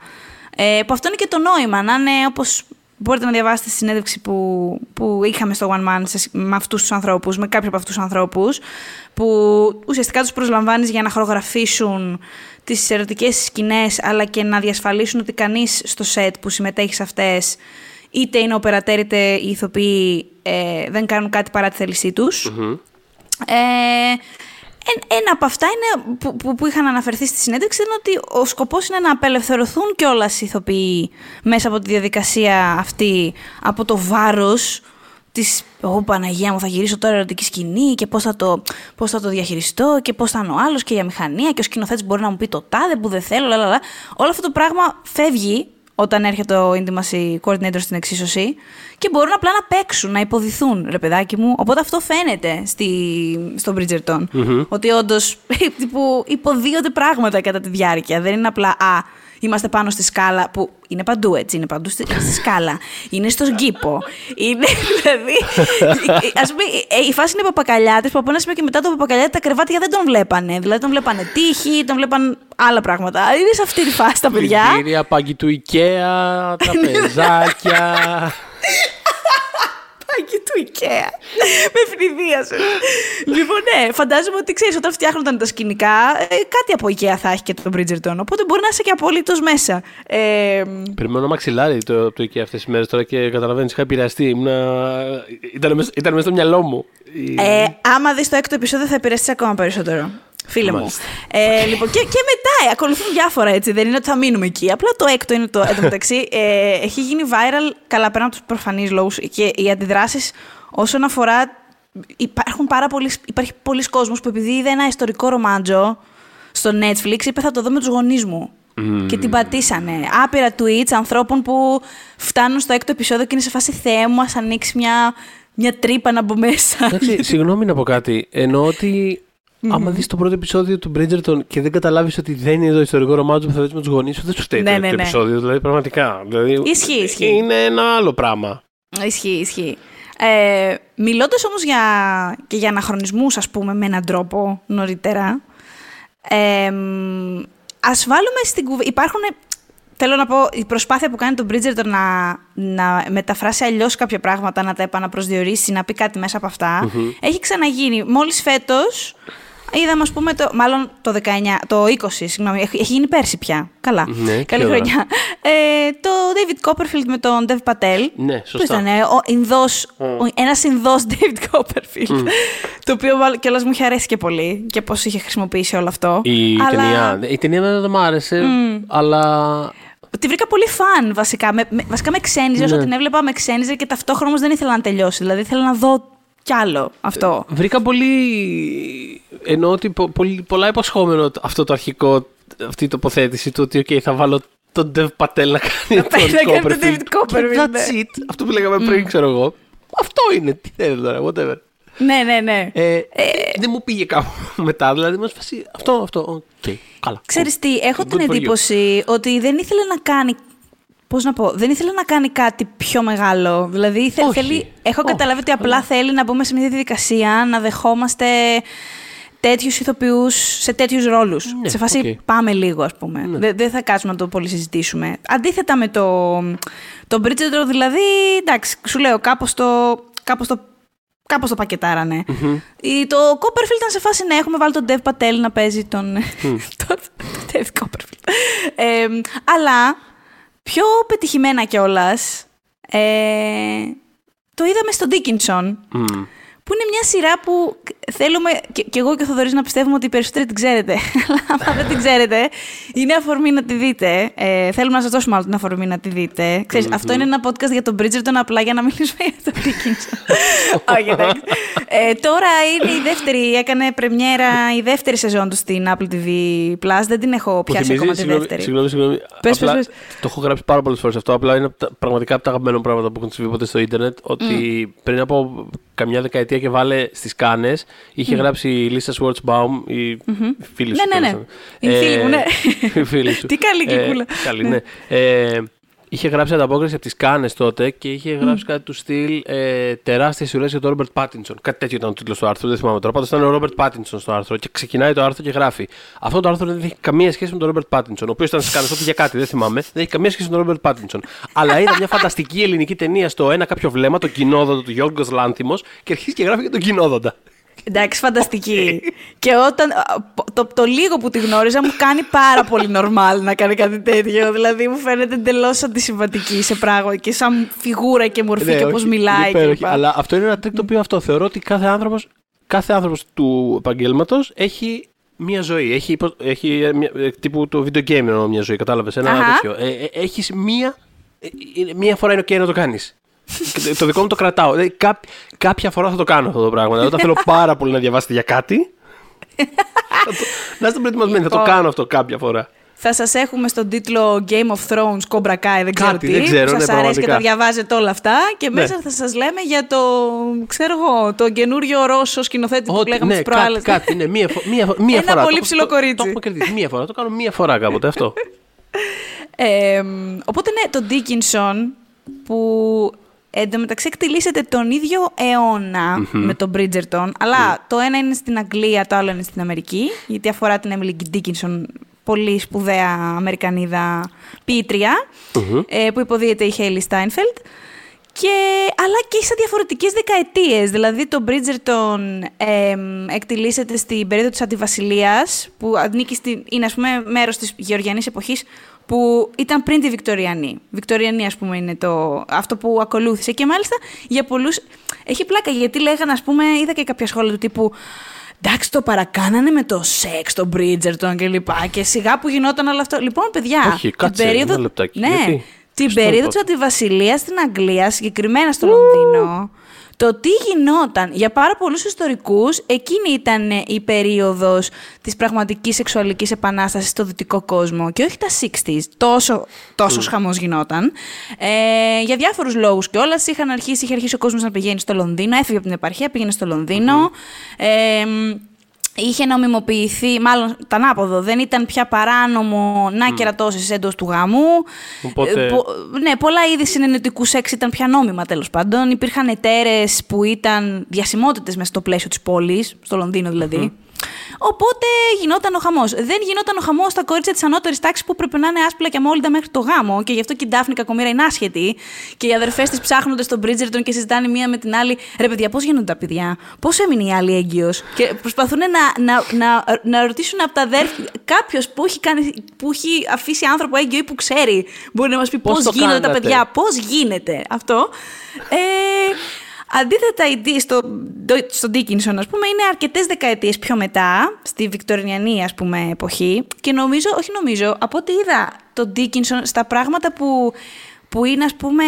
Ε, που αυτό είναι και το νόημα, να είναι όπως μπορείτε να διαβάσετε στη συνέντευξη που, που είχαμε στο One Man σε- με αυτούς τους ανθρώπους, με κάποιους από αυτούς τους ανθρώπους, που ουσιαστικά τους προσλαμβάνεις για να χορογραφήσουν τις ερωτικές σκηνές, αλλά και να διασφαλίσουν ότι κανείς στο σετ που συμμετέχει σε αυτές είτε είναι οπερατέρ είτε οι ηθοποιοί ε, δεν κάνουν κάτι παρά τη θέλησή τους. Ε, εν- ένα από αυτά είναι, που, που, που είχαν αναφερθεί στη συνέντευξη είναι ότι ο σκοπός είναι να απελευθερωθούν κιόλας οι ηθοποιοί μέσα από τη διαδικασία αυτή από το βάρος της «Ω Παναγία μου θα γυρίσω τώρα ερωτική σκηνή και πώς θα, το, πώς θα το διαχειριστώ και πώς θα είναι ο άλλος και η αμηχανία και ο σκηνοθέτης μπορεί να μου πει το τάδε που δεν θέλω, λαλαλα». Όλο αυτό το πράγμα φεύγει όταν έρχεται ο intimacy coordinator στην εξίσωση και μπορούν απλά να παίξουν, να υποδηθούν, ρε παιδάκι μου. Οπότε αυτό φαίνεται στη, στο Bridgerton. Ότι όντως [LAUGHS] υποδίονται πράγματα κατά τη διάρκεια. Δεν είναι απλά «Α, είμαστε πάνω στη σκάλα» που είναι παντού έτσι, είναι παντού στη, στη σκάλα. Είναι στον κήπο. Είναι [LAUGHS] δηλαδή. Α πούμε, ε, η φάση είναι παπακαλιάτες που από ένα σημείο και μετά το παπακαλιάτε τα κρεβάτια δεν τον βλέπανε. Δηλαδή τον βλέπανε τύχη, τον βλέπαν άλλα πράγματα. Είναι σε αυτή τη φάση τα παιδιά. Πλυντήρια, πάγκι του IKEA, τραπεζάκια. [LAUGHS] Πάκι του IKEA. Με φνηδίασε. λοιπόν, ναι, φαντάζομαι ότι ξέρεις, όταν φτιάχνονταν τα σκηνικά, ε, κάτι από IKEA θα έχει και το Bridgerton. Οπότε μπορεί να είσαι και απολύτως μέσα. Ε, Περιμένω μαξιλάρι το, το IKEA αυτές τις μέρες τώρα και καταλαβαίνεις, είχα επηρεαστεί. Ήμουνα... Ήταν, μέσα, ήταν μέσα στο μυαλό μου. Η- ε, άμα δεις το έκτο επεισόδιο, θα επηρεαστείς ακόμα περισσότερο. Φίλε μου. Μάλιστα. Ε, λοιπόν, και, και μετά ε, ακολουθούν διάφορα έτσι. Δεν είναι ότι θα μείνουμε εκεί. Απλά το έκτο είναι το. Εν τω μεταξύ, ε, έχει γίνει viral καλά πέρα από τους προφανείς λόγους και οι αντιδράσεις όσον αφορά. Υπάρχουν πάρα πολλοί, υπάρχει πολλοί κόσμος που επειδή είδε ένα ιστορικό ρομάντζο στο Netflix είπε θα το δω με τους γονείς μου. Και την πατήσανε. Άπειρα tweets ανθρώπων που φτάνουν στο έκτο επεισόδιο και είναι σε φάση Θεέ μου, ας ανοίξει μια, μια τρύπα να μπω μέσα. Εντάξει, συγγνώμη να πω κάτι. Εννοώ ότι άμα δεις το πρώτο επεισόδιο του Bridgerton και δεν καταλάβεις ότι δεν είναι το ιστορικό ρομάτζο που θα δεις με τους γονείς σου, δεν σου φταίει Ναι, το ναι, έκτο ναι. επεισόδιο. Δηλαδή, πραγματικά. Δηλαδή, Ισχύει, ισχύει. Είναι ένα άλλο πράγμα. Ισχύει, ισχύει. Ε, μιλώντας όμως για, και για αναχρονισμούς, ας πούμε, με έναν τρόπο νωρίτερα, ε, μ, ας βάλουμε στην κουβέντα... Υπάρχουν, θέλω να πω, η προσπάθεια που κάνει τον Bridgerton να, να μεταφράσει αλλιώς κάποια πράγματα, να τα επαναπροσδιορίσει, να πει κάτι μέσα από αυτά, έχει ξαναγίνει. Μόλις φέτος, είδαμε, ας πούμε, το, μάλλον το 19, το 20, συγγνώμη, έχει, έχει γίνει πέρσι πια. Καλά. Ναι, Καλή τι ώρα. χρονιά. Ε, το David Copperfield με τον Dev Patel. Ναι, Ποιος σωστά. ήταν, ε, ο Ινδός, ο, ένας Ινδός [LAUGHS] David Copperfield. Το οποίο μάλλον κιόλας μου είχε αρέσει και πολύ και πώς είχε χρησιμοποιήσει όλο αυτό. Η Αλλά ταινία. Η ταινία δεν μ' άρεσε, αλλά. Τη βρήκα πολύ φαν βασικά. Με, με- βασικά με ξένιζε, όσο Ναι. την έβλεπα με ξένιζε και ταυτόχρονα όμως δεν ήθελα να τελειώσει. Δηλαδή ήθελα να δω κι άλλο αυτό. Βρήκα πολύ. Εννοώ ότι πο- πολύ, πολλά υποσχόμενο το- αυτό το αρχικό, αυτή η τοποθέτηση του ότι okay, θα βάλω τον Dev Patel να κάνει τον πάει να κάνει τον Copperfield. David Copperfield, Και That's ναι. it. Αυτό που λέγαμε πριν, ξέρω εγώ. Αυτό είναι. Τι θέλετε τώρα, whatever. ναι, ναι, ναι. Ε, δεν μου πήγε κάπου [LAUGHS] μετά, δηλαδή μας φασί, αυτό, αυτό, οκ, καλά. Ξέρεις τι, έχω Good την for you. εντύπωση ότι δεν ήθελε να κάνει. Πώς να πω, δεν ήθελε να κάνει κάτι πιο μεγάλο. Δηλαδή, θε- Όχι. θέλει, έχω Όχι. καταλάβει ότι απλά θέλει να μπούμε σε μια διαδικασία να δεχόμαστε τέτοιους ηθοποιούς σε τέτοιους ρόλους. Ναι, σε φάση οκ. πάμε λίγο, ας πούμε. Δεν, δεν θα κάτσουμε να το πολύ συζητήσουμε. Αντίθετα με το, το Bridgerton, δηλαδή, εντάξει, σου λέω, κάπως το, κάπως το Κάπως το πακετάρανε. Η- Το Copperfield ήταν σε φάση ναι, έχουμε βάλει τον Dev Patel να παίζει τον. [LAUGHS] τον David Copperfield. Ε, αλλά πιο πετυχημένα κιόλας. Ε, το είδαμε στο Dickinson. Μμ. Που είναι μια σειρά που θέλουμε, και, και εγώ και ο Θοδωρής να πιστεύουμε ότι οι περισσότεροι την ξέρετε. [LAUGHS] Αλλά άμα δεν την ξέρετε, είναι αφορμή να τη δείτε. Ε, θέλουμε να σας δώσουμε άλλο την αφορμή να τη δείτε. Ξέρεις, αυτό είναι ένα podcast για τον Bridgerton απλά για να μιλήσουμε για τον Dickinson. [LAUGHS] Όχι, εντάξει. Ε, τώρα είναι η δεύτερη, έκανε πρεμιέρα η δεύτερη σεζόν του στην Apple TV Plus. Δεν την έχω Μου πιάσει θυμίζει, ακόμα τη συγγνώμη, δεύτερη. Συγγνώμη, συγγνώμη. Πες, απλά πες, Το έχω γράψει πάρα πολλές φορές αυτό. Απλά είναι από τα- πραγματικά από τα αγαπημένα πράγματα που έχουν συμβεί ποτέ στο Ιντερνετ. Ότι πριν από καμιά δεκαετία και βάλε στις κάνες είχε γράψει η Λίστα Σουόρτσμπαουμ, η φίλη σου. Ναι, ναι, ναι. τέλος Η πάντων. φίλη μου, ναι. η φίλη σου. Τι καλή Ε, κυκούλα. Καλή, ναι. Ε, Είχε γράψει ανταπόκριση από τις Κάνες τότε και είχε γράψει κάτι του στυλ ε, Τεράστιες ουρέ για τον Ρόμπερτ Πάτινσον. Κάτι τέτοιο ήταν ο τίτλος του άρθρου, δεν θυμάμαι τώρα. Πάντως ήταν ο Ρόμπερτ Πάτινσον στο άρθρο και ξεκινάει το άρθρο και γράφει. Αυτό το άρθρο δεν έχει καμία σχέση με τον Ρόμπερτ Πάτινσον, ο οποίος ήταν στι Κάνε τότε για κάτι, δεν θυμάμαι. Δεν έχει καμία σχέση με τον Ρόμπερτ Πάτινσον. Αλλά είδα μια φανταστική ελληνική ταινία στο ένα κάποιο βλέμμα, το κοινόδοντο του Γιώργος Λάνθιμος και αρχίζει και γράφει για τον κοινόδοντα. Εντάξει, φανταστική. και όταν. Το, το, λίγο που τη γνώριζα μου κάνει πάρα πολύ normal να κάνει κάτι τέτοιο. Δηλαδή μου φαίνεται εντελώς αντισυμβατική σαν πράγμα και σαν φιγούρα και μορφή Ναι, και πώς όχι, μιλάει. υπέροχη. κλπ. Αλλά αυτό είναι ένα τρικ το οποίο αυτό θεωρώ ότι κάθε άνθρωπος κάθε άνθρωπος του επαγγέλματος έχει μία ζωή. Έχει, υπο- έχει ε, μια, ε, τύπου το video game εννοώ μια ζωή, κατάλαβες. Ένα Αχα. τέτοιο. Ε, ε, έχεις μία. ε, ε, μία φορά είναι OK να το κάνεις. Το δικό μου το κρατάω. Δηλαδή, κά, κάποια φορά θα το κάνω αυτό το πράγμα. Δηλαδή, όταν θέλω πάρα πολύ να διαβάσετε για κάτι. θα το- να είστε προετοιμασμένοι, θα το Λοιπόν. κάνω αυτό κάποια φορά. Θα σας έχουμε στον τίτλο Game of Thrones, Cobra Kai, δεν ξέρω Κάτι, τι. δεν ξέρω, που ναι, σας αρέσει και πραγματικά. τα διαβάζετε όλα αυτά. Και Ναι. μέσα θα σας λέμε για το, ξέρω εγώ, το καινούριο Ρώσο σκηνοθέτη που Ότι, λέγαμε ναι, τις προάλλες. κάτι, κάτι, ναι, μία, φο- μία, φο- μία Ένα φορά. πολύ Το- ψηλό το- κορίτσι. Το, έχουμε κερδίσει μία φορά. Το κάνω μία φορά κάποτε αυτό. [LAUGHS] Ε, οπότε ναι, το Dickinson που εντωμεταξύ εκτελήσεται τον ίδιο αιώνα με τον Bridgerton, αλλά το ένα είναι στην Αγγλία, το άλλο είναι στην Αμερική, γιατί αφορά την Emily Dickinson, πολύ σπουδαία Αμερικανίδα ποιήτρια, ε, που υποδίεται η Hailey Steinfeld. Και, αλλά και σε διαφορετικές δεκαετίες. Δηλαδή το Bridgerton εμ, εκτιλήσεται στην περίοδο της Αντιβασιλείας, που ανήκει στην, είναι ας πούμε μέρος της Γεωργιανής εποχής, που ήταν πριν τη Βικτοριανή. Βικτοριανή ας πούμε είναι το, αυτό που ακολούθησε. Και μάλιστα για πολλούς έχει πλάκα, γιατί λέγανε ας πούμε, είδα και κάποια σχόλια του τύπου Εντάξει, το παρακάνανε με το σεξ, το Bridgerton και λοιπά. Και σιγά που γινόταν όλο αυτό. Λοιπόν, παιδιά. Όχι, κάτσε, ένα λεπτάκι. Ναι, Γιατί; την Στο περίοδο είπα. της Αντιβασιλείας στην Αγγλία, συγκεκριμένα στο Λονδίνο, το τι γινόταν για πάρα πολλούς ιστορικούς, εκείνη ήταν η περίοδος της πραγματικής σεξουαλικής επανάστασης στο δυτικό κόσμο και όχι τα 60s, τόσο, τόσο χαμός γινόταν. Ε, για διάφορους λόγους και όλα είχαν αρχίσει, είχε αρχίσει ο κόσμος να πηγαίνει στο Λονδίνο, έφυγε από την επαρχία, πήγαινε στο λονδινο Ε, Είχε νομιμοποιηθεί, μάλλον τα ανάποδο, δεν ήταν πια παράνομο να κερατώσεις εντός του γάμου. Οπότε- Ε, πο- ναι, πολλά είδη συνενετικού σεξ ήταν πια νόμιμα τέλος πάντων. Υπήρχαν εταίρες που ήταν διασημότητες μέσα στο πλαίσιο της πόλης, στο Λονδίνο δηλαδή. Οπότε γινόταν ο χαμός. Δεν γινόταν ο χαμός στα κορίτσια της ανώτερης τάξης που πρέπει να είναι άσπλα και αμόλυντα μέχρι το γάμο. Και γι' αυτό και η Ντάφνη Κακομήρα είναι άσχετη. Και οι αδερφές της ψάχνονται στον Bridgerton και συζητάνε μία με την άλλη. Ρε παιδιά, πώς γίνονται τα παιδιά, πώς έμεινε η άλλη έγκυος; Και προσπαθούν να, να, να, να ρωτήσουν από τα αδέρφια. Κάποιος που, έχει κάνει- που έχει αφήσει άνθρωπο έγκυο ή που ξέρει μπορεί να μας πει πώς Πώς το γίνονται τα κάνατε; παιδιά, πώς γίνεται αυτό; Ε, Αντίθετα, η Di- στο, το- στο Dickinson, ας πούμε, είναι αρκετές δεκαετίες πιο μετά, στη Βικτοριανή, ας πούμε, εποχή. Και νομίζω, όχι νομίζω, από ό,τι είδα το Dickinson στα πράγματα που, που είναι, ας πούμε,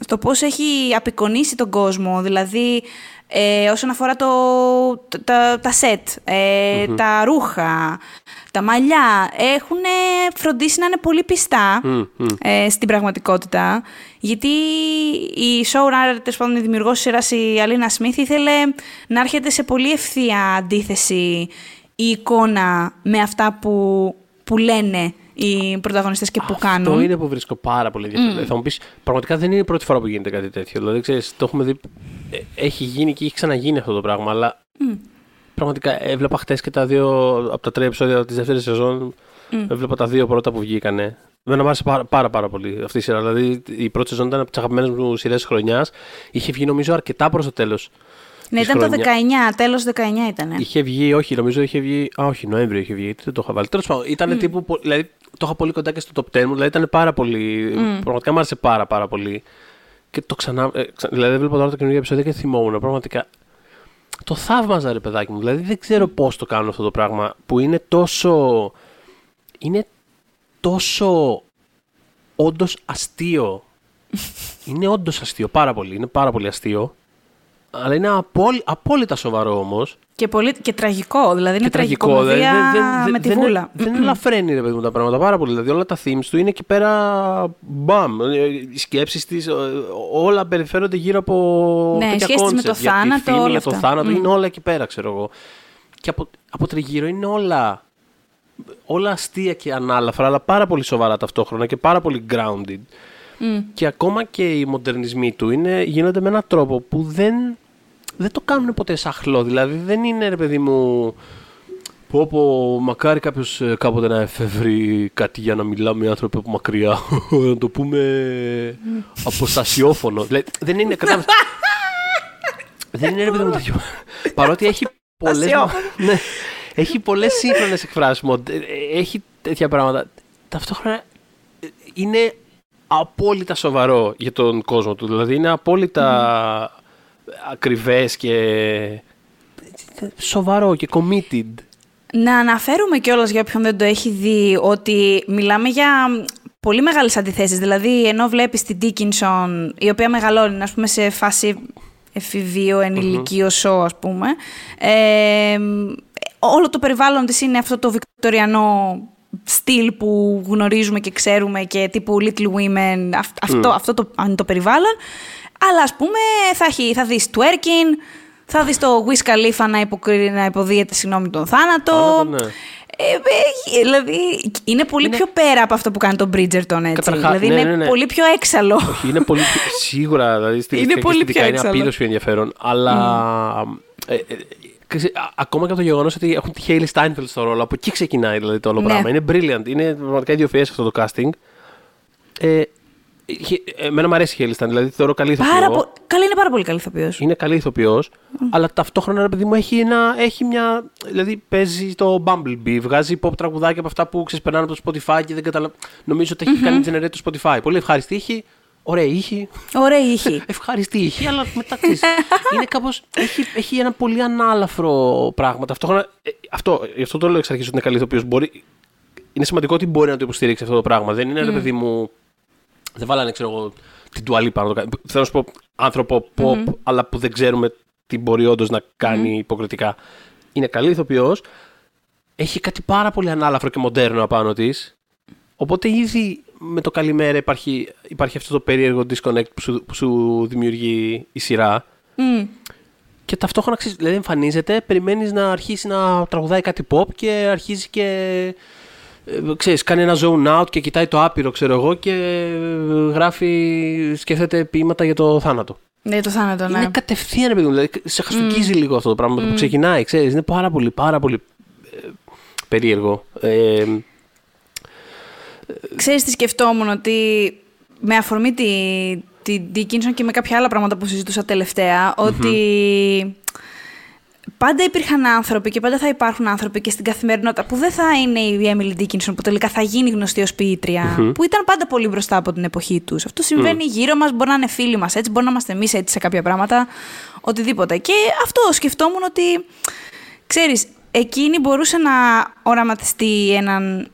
στο πώς έχει απεικονίσει τον κόσμο. Δηλαδή, ε, όσον αφορά το, το- τα, τα σετ, ε, τα ρούχα, τα μαλλιά, έχουν φροντίσει να είναι πολύ πιστά ε, στην πραγματικότητα. Γιατί η showrunner, τέλος πάντων η δημιουργός της σειράς, η Αλίνα Σμιθ, ήθελε να έρχεται σε πολύ ευθεία αντίθεση η εικόνα με αυτά που, που λένε οι πρωταγωνιστές και που κάνουν. Αυτό είναι που βρίσκω πάρα πολύ ενδιαφέρον. Θα μου πεις, πραγματικά δεν είναι η πρώτη φορά που γίνεται κάτι τέτοιο. Δηλαδή, ξέρεις, το έχουμε δει. Ε, Έχει γίνει και έχει ξαναγίνει αυτό το πράγμα, αλλά πραγματικά έβλεπα χτες και τα δύο από τα τρία επεισόδια της δεύτερης σεζόν. Έβλεπα τα δύο πρώτα που βγήκανε. Εμένα μου άρεσε πάρα, πάρα, πάρα πολύ αυτή η σειρά. Δηλαδή, η πρώτη σεζόν ήταν από τις αγαπημένες μου σειρές της χρονιάς. Είχε βγει νομίζω αρκετά προς το τέλος. ναι, ήταν το 19, τέλος 19 ήταν. Είχε βγει, όχι, νομίζω είχε βγει. Α, όχι, Νοέμβριο είχε βγει, γιατί δεν το είχα βάλει. Τέλος πάντων, ήταν τύπου. πο- Δηλαδή, το είχα πολύ κοντά και στο top 10 μου, δηλαδή ήταν πάρα πολύ. Πραγματικά μου άρεσε πάρα, πάρα πολύ. Και το ξανά. Ε, ξα- δηλαδή, βλέπω τώρα το καινούργιο επεισόδιο και θυμόμουν. Πραγματικά. Το θαύμαζα, ρε παιδάκι μου. Δηλαδή, δεν ξέρω πώς το κάνουν αυτό το πράγμα που είναι τόσο. Είναι τόσο όντως αστείο. [LAUGHS] είναι όντως αστείο, πάρα πολύ. Είναι πάρα πολύ αστείο. Αλλά είναι απόλυ- απόλυτα σοβαρό όμως. Και, πολύ, και τραγικό, δηλαδή είναι Και τραγικό. τραγικομωδία δηλαδή, με τη δεν, βούλα. Δεν, δεν ελαφραίνει ρε παιδί μου τα πράγματα πάρα πολύ. Δηλαδή όλα τα themes του είναι εκεί πέρα. Μπαμ. Ε, Οι σκέψεις της, όλα περιφέρονται γύρω από. Ναι, τέτοια σχέσεις με concept, το για τη θάνατο, φήμη, όλα για το αυτά. θάνατο. Μμ. Είναι όλα εκεί πέρα, ξέρω εγώ. Και από, από τριγύρω είναι όλα. Όλα αστεία και ανάλαφρα, αλλά πάρα πολύ σοβαρά ταυτόχρονα και πάρα πολύ grounded. Και ακόμα και οι μοντερνισμοί του είναι, γίνονται με έναν τρόπο που δεν, δεν το κάνουν ποτέ σαχλό. Δηλαδή δεν είναι ρε παιδί μου. Πω πω, μακάρι κάποιος κάποτε να εφεύρει κάτι για να μιλάμε με άνθρωποι από μακριά. [LAUGHS] να το πούμε αποστασιόφωνο. δηλαδή, δεν είναι. Κατάλαβες. δεν είναι ρε παιδί μου τέτοιο. Παρότι έχει πολλές, Ασιόμορφο. [LAUGHS] ναι, έχει πολλές σύγχρονες εκφράσεις. μοντ- ε, Έχει τέτοια πράγματα. Ταυτόχρονα ε, είναι απόλυτα σοβαρό για τον κόσμο του. Δηλαδή είναι απόλυτα ακριβές και σοβαρό και committed. Να αναφέρουμε κιόλας για όποιον δεν το έχει δει ότι μιλάμε για πολύ μεγάλες αντιθέσεις. Δηλαδή, ενώ βλέπεις την Dickinson, η οποία μεγαλώνει, ας πούμε, σε φάση εφηβείο, ενηλικίο σο, ας πούμε, ε, όλο το περιβάλλον της είναι αυτό το βικτοριανό στυλ που γνωρίζουμε και ξέρουμε και τύπου Little Women, αυ- αυτό, αυτό το, είναι το περιβάλλον. Αλλά ας πούμε θα, έχει, θα δεις twerking, θα δεις το Wiz Khalifa να, υποκρι... να υποδίεται συγγνώμη τον θάνατο. Θάνατο, ναι. Ε, έχει- δηλαδή είναι πολύ πιο πέρα από αυτό που κάνει τον Bridgerton έτσι. Καταρχάς, δηλαδή ναι, είναι ναι, ναι. πολύ πιο έξαλλο. Όχι, είναι πολύ πιο, σίγουρα, δηλαδή στη Είναι είναι πολύ πολύ πιο είναι έξαλλο. απείρως πιο ενδιαφέρον, αλλά ε, ε, ξέρεις, α- ακόμα και από το γεγονός ότι έχουν τη Hailey Steinfeld στο ρόλο, από εκεί ξεκινάει δηλαδή το όλο Ναι. πράγμα. Είναι brilliant, είναι πραγματικά ιδιοφυές αυτό το casting. Ε, είχε- εμένα μου αρέσει η Hailey Steinfeld, δηλαδή τη θεωρώ καλή ηθοποιό. Πάρα πο... Καλά, είναι πάρα πολύ καλή ηθοποιός. Είναι καλή ηθοποιός, αλλά ταυτόχρονα ρε παιδί μου έχει, ένα, έχει μια. Δηλαδή παίζει το Bumblebee, βγάζει pop τραγουδάκια από αυτά που ξεσπερνάνε από το Spotify και δεν καταλαβαίνω. Νομίζω ότι έχει κάνει generate το Spotify. Πολύ ευχάριστη ήχη. Ωραία ήχη. Ωραία ήχη. [LAUGHS] Ευχάριστη ήχη, αλλά μετά ξέρεις, [LAUGHS] είναι κάπως, έχει, έχει ένα πολύ ανάλαφρο πράγμα. Ταυτόχρονα, ε, αυτό, γι' αυτό το λέω εξ αρχής ότι είναι καλή ηθοποιός. Μπορεί, είναι σημαντικό ότι μπορεί να το υποστηρίξει αυτό το πράγμα. Δεν είναι, ρε παιδί μου, δεν βάλανε, ξέρω εγώ, την τουαλή πάνω. να το κάνει. Θέλω να σου πω άνθρωπο pop, αλλά που δεν ξέρουμε τι μπορεί όντως να κάνει υποκριτικά. Είναι καλή ηθοποιός, έχει κάτι πάρα πολύ ανάλαφρο και μοντέρνο απάνω της. Οπότε ήδη με το καλημέρα υπάρχει, υπάρχει αυτό το περίεργο disconnect που σου, που σου δημιουργεί η σειρά. Μμ. Και ταυτόχρονα ξέρεις, δηλαδή εμφανίζεται, περιμένεις να αρχίσει να τραγουδάει κάτι pop και αρχίζει και ε, ξέρεις, κάνει ένα zone out και κοιτάει το άπειρο, ξέρω εγώ, και ε, γράφει, σκέφτεται ποίηματα για το θάνατο. Ναι, το θάνατο, ναι. Είναι κατευθείαν, επειδή δηλαδή, σε χαστοκίζει λίγο αυτό το πράγμα με το που ξεκινάει, ξέρεις, είναι πάρα πολύ, πάρα πολύ ε, περίεργο. Ε, Ξέρεις τι σκεφτόμουν, ότι με αφορμή τη, τη Dickinson και με κάποια άλλα πράγματα που συζητούσα τελευταία, ότι πάντα υπήρχαν άνθρωποι και πάντα θα υπάρχουν άνθρωποι και στην καθημερινότητα που δεν θα είναι η Emily Dickinson που τελικά θα γίνει γνωστή ως ποιήτρια, που ήταν πάντα πολύ μπροστά από την εποχή τους. Αυτό συμβαίνει γύρω μας, μπορεί να είναι φίλοι μας έτσι, μπορεί να είμαστε εμείς έτσι σε κάποια πράγματα, οτιδήποτε. Και αυτό σκεφτόμουν ότι, ξέρεις, εκείνη μπορούσε να οραματιστεί έναν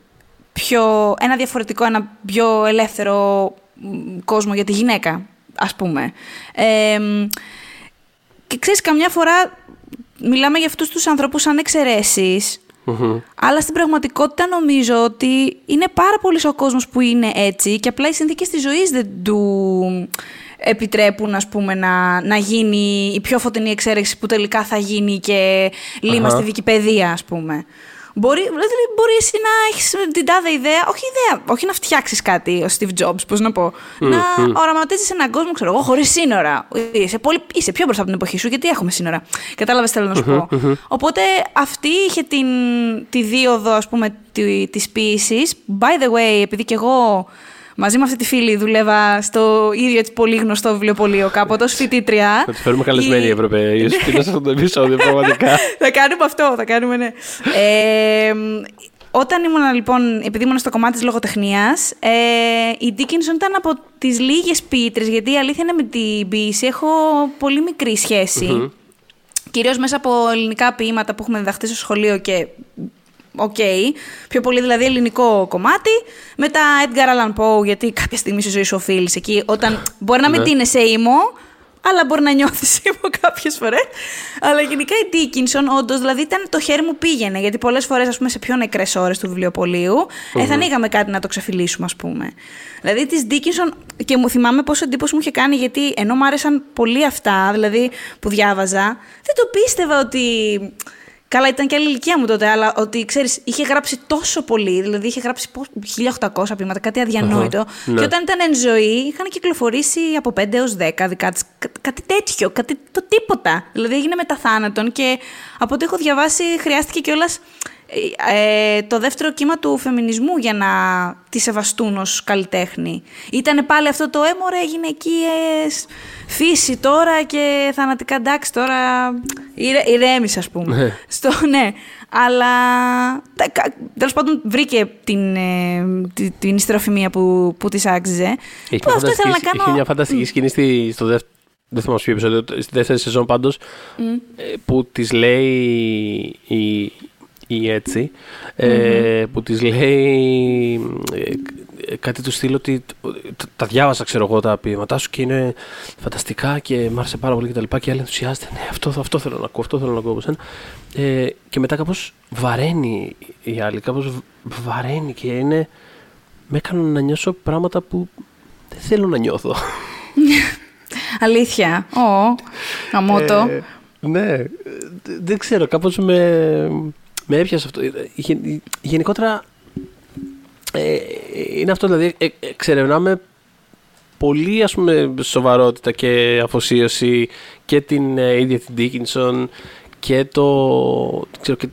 πιο, ένα διαφορετικό, ένα πιο ελεύθερο μ, κόσμο για τη γυναίκα, ας πούμε. Ε, μ, και ξέρεις, καμιά φορά μιλάμε για αυτούς τους ανθρώπους σαν εξαιρέσεις, αλλά στην πραγματικότητα νομίζω ότι είναι πάρα πολύ ο κόσμος που είναι έτσι και απλά οι συνθήκες της ζωής δεν του επιτρέπουν ας πούμε, να, να γίνει η πιο φωτεινή εξαίρεση που τελικά θα γίνει και λίμα Αχα. στη Wikipedia, ας πούμε. Μπορεί, δηλαδή, μπορεί εσύ να έχεις την τάδε ιδέα, όχι ιδέα, όχι να φτιάξεις κάτι ο Steve Jobs, πώς να πω. να οραματίζεις έναν κόσμο, ξέρω εγώ, χωρίς σύνορα. Είσαι, πολύ, είσαι πιο μπροστά από την εποχή σου, γιατί έχουμε σύνορα. Κατάλαβες, θέλω να σου πω. Οπότε αυτή είχε την, τη δίωδο, ας πούμε, της ποιήσης. By the way, επειδή και εγώ μαζί με αυτή τη φίλη δούλευα στο ίδιο έτσι πολύ γνωστό βιβλιοπωλείο κάποτε ω φοιτήτρια. θα του φέρουμε καλεσμένοι οι Η- Ευρωπαίοι. Ίσως είναι σε αυτό το επεισόδιο, πραγματικά. [LAUGHS] θα κάνουμε αυτό, θα κάνουμε ναι. Ε, όταν ήμουν λοιπόν, επειδή ήμουν στο κομμάτι της λογοτεχνίας, ε, η Dickinson ήταν από τις λίγες ποιήτρες, γιατί η αλήθεια είναι με την ποιήση έχω πολύ μικρή σχέση. Κυρίως μέσα από ελληνικά ποίηματα που έχουμε διδαχτεί στο σχολείο και Οκ. Πιο πολύ δηλαδή ελληνικό κομμάτι. Μετά Edgar Allan Poe, γιατί κάποια στιγμή στη ζωή σου οφείλεις εκεί. Όταν μπορεί να μην Ναι. ντύνεσαι emo, αλλά μπορεί να νιώθεις [LAUGHS] emo κάποιες φορές. Αλλά γενικά η Dickinson, όντως, δηλαδή ήταν το χέρι μου πήγαινε. Γιατί πολλές φορές, ας πούμε, σε πιο νεκρές ώρες του βιβλιοπωλείου, ε, θα ανοίγαμε κάτι να το ξεφυλλίσουμε, ας πούμε. Δηλαδή της Dickinson, και μου θυμάμαι πόσο εντύπωση μου είχε κάνει, γιατί ενώ μου άρεσαν πολύ αυτά, δηλαδή που διάβαζα, δεν το πίστευα ότι. Καλά, ήταν και άλλη ηλικία μου τότε, αλλά ότι ξέρεις, είχε γράψει τόσο πολύ. Δηλαδή, είχε γράψει πώς- 1800 ποίηματα, κάτι αδιανόητο. Αχα, ναι. Και όταν ήταν εν ζωή, είχαν κυκλοφορήσει από 5 έως 10 δικά της. Κάτι τέτοιο, κάτι το τίποτα. Δηλαδή, έγινε μετά θάνατον και από ό,τι έχω διαβάσει, χρειάστηκε κιόλας ε, το δεύτερο κύμα του φεμινισμού για να τη σεβαστούν ως καλλιτέχνη. Ήτανε πάλι αυτό το έμορε γυναικείες φύση τώρα και θανατικά εντάξει τώρα ηρε, ηρέμησε ας πούμε. Ναι. Στο, ναι. Αλλά τέλος πάντων βρήκε την, ε, την, την ιστεροφημία που, που της άξιζε. Είχε Που μια αυτό ήθελα να φανταστική- κάνω... είχε μια φανταστική σκηνή στη, στο δεύτερο. Δεν θυμάμαι σε ποιο επεισόδιο, στη δεύτερη σεζόν πάντως, που της λέει η, η έτσι, ε, που της λέει ε, ε, κάτι του στυλ ότι τα- τα διάβασα ξέρω εγώ τα ποίηματά σου και είναι φανταστικά και μ' άρεσε πάρα πολύ και τα λοιπά και η άλλη ενθουσιάζεται, ναι αυτό, αυτό θέλω να ακούω, αυτό θέλω να ακούω από σένα. Ε, και μετά κάπως βαραίνει η άλλη, κάπως β- βαραίνει και είναι, με έκανε να νιώσω πράγματα που δεν θέλω να νιώθω. [LAUGHS] Αλήθεια. Ω, αμότο. Ε, ναι, ε, δε- δεν ξέρω, κάπως με, με έπιασε αυτό. Ε, γεν- γενικότερα ε, είναι αυτό, δηλαδή ε, εξερευνάμε πολύ ας πούμε σοβαρότητα και αφοσίωση και την ε, ίδια την Dickinson και το, ξέρω, και,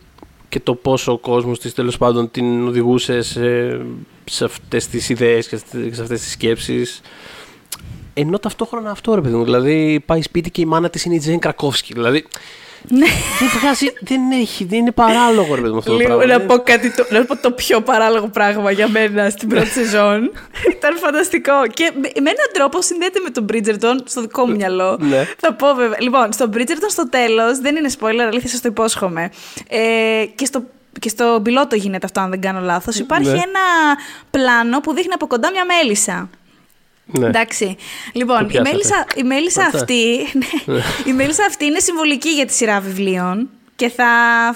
και το πόσο ο κόσμος της τέλος πάντων την οδηγούσε σε, σε αυτές τις ιδέες και σε αυτές τις σκέψεις ενώ ταυτόχρονα αυτό ρε παιδί μου, δηλαδή πάει σπίτι και η μάνα της είναι η Τζέν Κρακόφσκι, δηλαδή Ναι. δεν βγάζει, δεν έχει, δεν είναι παράλογο ρε παιδί μου αυτό το Λίγο πράγμα. να Δεν- πω κάτι, το, να πω το πιο παράλογο πράγμα για μένα στην πρώτη [LAUGHS] σεζόν. Ήταν φανταστικό. Και με με έναν τρόπο συνδέεται με τον Bridgerton στο δικό μου μυαλό. Ναι. Θα πω βέβαια. Λοιπόν, στον Bridgerton στο τέλος, δεν είναι spoiler, αλήθεια σας το υπόσχομαι. Ε, και στο και στο πιλότο γίνεται αυτό, αν δεν κάνω λάθος. Υπάρχει Ναι. ένα πλάνο που δείχνει από κοντά μια μέλισσα. Ναι. Εντάξει. Λοιπόν, Το η πιάσατε. μέλισσα, η μέλισσα Μάλιστα. αυτή, ναι, [LAUGHS] η μέλισσα αυτή είναι συμβολική για τη σειρά βιβλίων και θα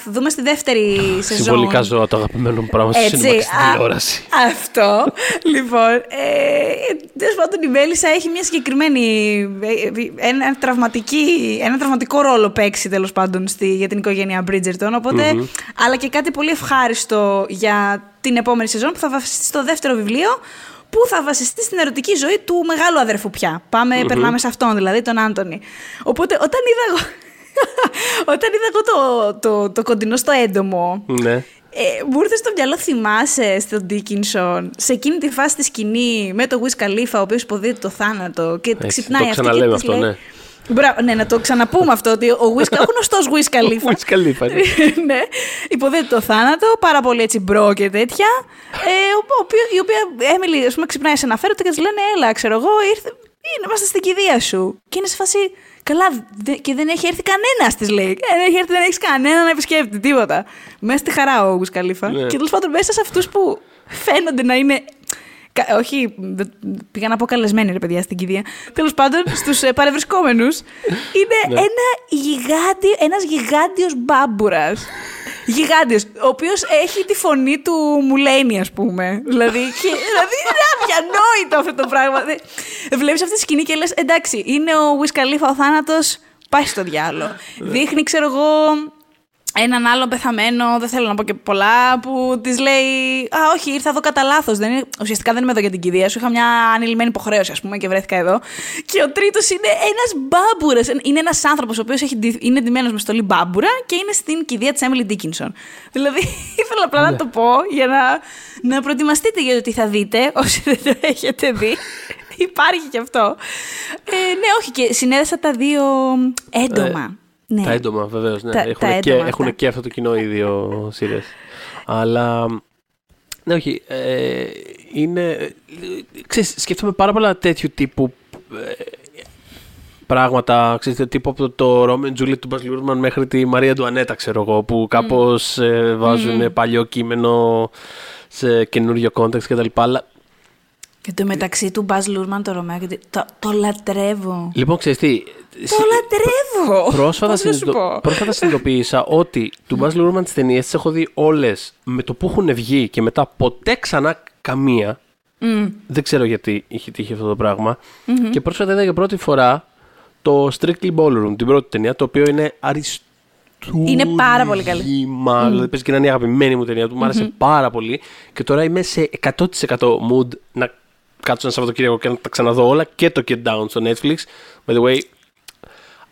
δούμε στη δεύτερη σεζόν. Συμβολικά ζώα το αγαπημένο μου πράγμα στη Έτσι, σινεμά και στην α, τηλεόραση. Αυτό. λοιπόν, ε, τέλος πάντων η Μέλισσα έχει μια συγκεκριμένη, ε, ένα, τραυματική, ένα τραυματικό ρόλο παίξει τέλος πάντων στη, για την οικογένεια Bridgerton, οποτε αλλά και κάτι πολύ ευχάριστο για την επόμενη σεζόν που θα βασιστεί στο δεύτερο βιβλίο, που θα βασιστεί στην ερωτική ζωή του μεγάλου αδερφού πια. Πάμε, περνάμε σε αυτόν δηλαδή, τον Άντονι. Οπότε όταν είδα εγώ, [LAUGHS] όταν είδα εγώ το, το, το κοντινό στο έντομο, Ναι. ε, μου ήρθε στο μυαλό, θυμάσαι στον Dickinson, σε εκείνη τη φάση τη σκηνή με το Wiz Khalifa, ο οποίος υποδύει το θάνατο και Έτσι, ξυπνάει το αυτή ξαναλέμε και της αυτό, λέει- ναι. Μπράβο, ναι, να το ξαναπούμε αυτό, ότι ο, Wiz, [LAUGHS] ο γνωστός Wiz Khalifa. Wiz Khalifa, ναι. [LAUGHS] ναι, υποδύει το θάνατο, πάρα πολύ έτσι bro και τέτοια. Ε, ο, ο, οποίο- η οποία Έμιλι, ας πούμε, ξυπνάει σε ένα φέρετο και της λένε, Έλα, ξέρω εγώ, ήρθε, είναι, είμαστε στην κηδεία σου. Και είναι σε φάση, Καλά, δε- και δεν έχει έρθει κανένας, της λέει. Δεν έχει έρθει, δεν έχεις κανένα να επισκέπτεται, τίποτα. Μέσα στη χαρά ο Wiz Khalifa. Ναι. Και τέλος πάντων, μέσα σε αυτούς που φαίνονται να είναι. Κα- Όχι, δεν- πήγα να πω καλεσμένοι ρε παιδιά στην κηδεία. Τέλος πάντων, στους ε, παρευρισκόμενους είναι Ναι. ένα γιγάντιο, ένας γιγάντιος μπάμπουρας. Γιγάντιος, ο οποίος έχει τη φωνή του Μουλένι, ας πούμε. Δηλαδή, και, δηλαδή είναι αδιανόητο αυτό το πράγμα. Δεν- Βλέπεις αυτή τη σκηνή και λες, εντάξει, είναι ο Wiz Khalifa ο θάνατος, πάει στο διάλογο. Δείχνει, ξέρω εγώ, έναν άλλο πεθαμένο, δεν θέλω να πω και πολλά, που της λέει Α, όχι, ήρθα εδώ κατά λάθος. Ουσιαστικά δεν είμαι εδώ για την κηδεία σου. Είχα μια ανηλυμένη υποχρέωση, ας πούμε, και βρέθηκα εδώ. Και ο τρίτος είναι ένας μπάμπουρας. Είναι ένας άνθρωπος ο οποίος είναι ντυμένος με στολή μπάμπουρα και είναι στην κηδεία της Emily Dickinson. Δηλαδή, [LAUGHS] ήθελα απλά να το πω για να, να προετοιμαστείτε για το τι θα δείτε, [LAUGHS] όσοι δεν το έχετε δει. Υπάρχει και αυτό. Ε, ναι, όχι, και συνέδεσα τα δύο έντομα. Ναι. Τα έντομα, βεβαίως. Ναι. Τα- έχουν, τα και, έντομα έχουν αυτά. και αυτό το κοινό οι δύο σειρέ. Αλλά. Ναι, όχι. Ε, είναι. Ξέρεις, σκέφτομαι πάρα πολλά τέτοιου τύπου ε, πράγματα. Ξέρεις, το τύπου από το, το Romeo and Juliet του Baz Luhrmann μέχρι τη Μαρία Αντουανέτα, ξέρω εγώ, που κάπως ε, βάζουν παλιό κείμενο σε καινούριο context κτλ. Αλλά Και το μεταξύ του Baz Luhrmann το Ρωμαίο και το, το λατρεύω. λοιπόν, ξέρεις τι. Το λατρεύω! Πρόσφατα, Πώς να σου συνειδητο... πω; πρόσφατα συνειδητοποίησα ότι του Baz Luhrmann τις ταινίες τις έχω δει όλες με το που έχουν βγει και μετά ποτέ ξανά καμία. Δεν ξέρω γιατί είχε τύχει αυτό το πραγμα Και πρόσφατα είδα για πρώτη φορά το Strictly Ballroom, την πρώτη ταινία, το οποίο είναι αριστούργημα. Είναι πάρα πολύ καλή. Δηλαδή παίζει και να είναι η αγαπημένη μου ταινία του, μου άρεσε πάρα πολύ. Και τώρα είμαι σε 100% mood να κάτσω ένα Σαββατοκύριακο και να τα ξαναδώ όλα και το Get Down στο Netflix. By the way,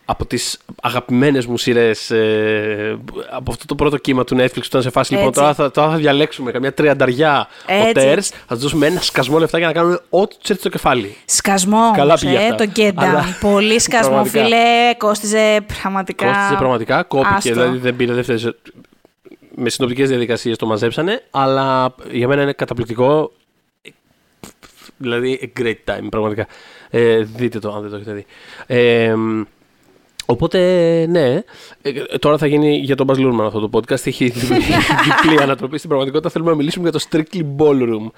από τις αγαπημένες μου σειρές ε, από αυτό το πρώτο κύμα του Netflix που ήταν σε φάση λοιπόν Έτσι. τώρα θα, τώρα θα διαλέξουμε καμιά τριανταριά Έτσι. οτέρς θα τους δώσουμε ένα σκασμό λεφτά για να κάνουμε ό,τι τους έρθει στο κεφάλι. Σκασμό Καλά όμως, πήγε ε, αυτά. το get down. Αλλά- Πολύ σκασμό, Πραγματικά. φίλε. Κόστιζε πραγματικά. Κόστιζε πραγματικά, κόπηκε, Άστο. δηλαδή δεν πήρε δεύτερες με συνοπτικές διαδικασίες το μαζέψανε, αλλά για μένα είναι καταπληκτικό. Δηλαδή, a great time, πραγματικά. Ε, δείτε το, αν δεν το έχετε δει. Ε, οπότε, ναι, ε, τώρα θα γίνει για τον Baz Luhrmann αυτό το podcast. Έχει [LAUGHS] διπλή ανατροπή. Στην πραγματικότητα θέλουμε να μιλήσουμε για το Strictly Ballroom.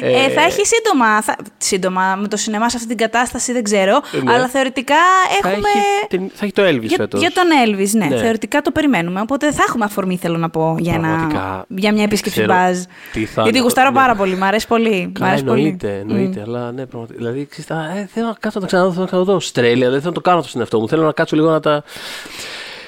Ε, θα έχει σύντομα, θα, σύντομα με το σινεμά σε αυτή την κατάσταση, δεν ξέρω. Ναι. Αλλά θεωρητικά θα, έχουμε. έχει, την- θα έχει το Elvis Για, φέτος. για τον Elvis, ναι, Ναι. Θεωρητικά το περιμένουμε. Οπότε θα έχουμε αφορμή, θέλω να πω, για, ένα, Πραγματικά, για μια επίσκεψη ξέρω μπαζ. τι θα Γιατί είναι γουστάρω αυτό, ναι. πάρα πολύ. Μ' αρέσει πολύ. Μ' Καλά, αρέσει πολύ. εννοείται, εννοείται. Αλλά ναι, πραγματικά. Δηλαδή, ξέρεις, τα- ε, θέλω να κάτσω να τα ξαναδώ, θέλω να ξαναδώ Australia. Δεν θέλω να το κάνω αυτό στον εαυτό μου. Θέλω να κάτσω λίγο να τα.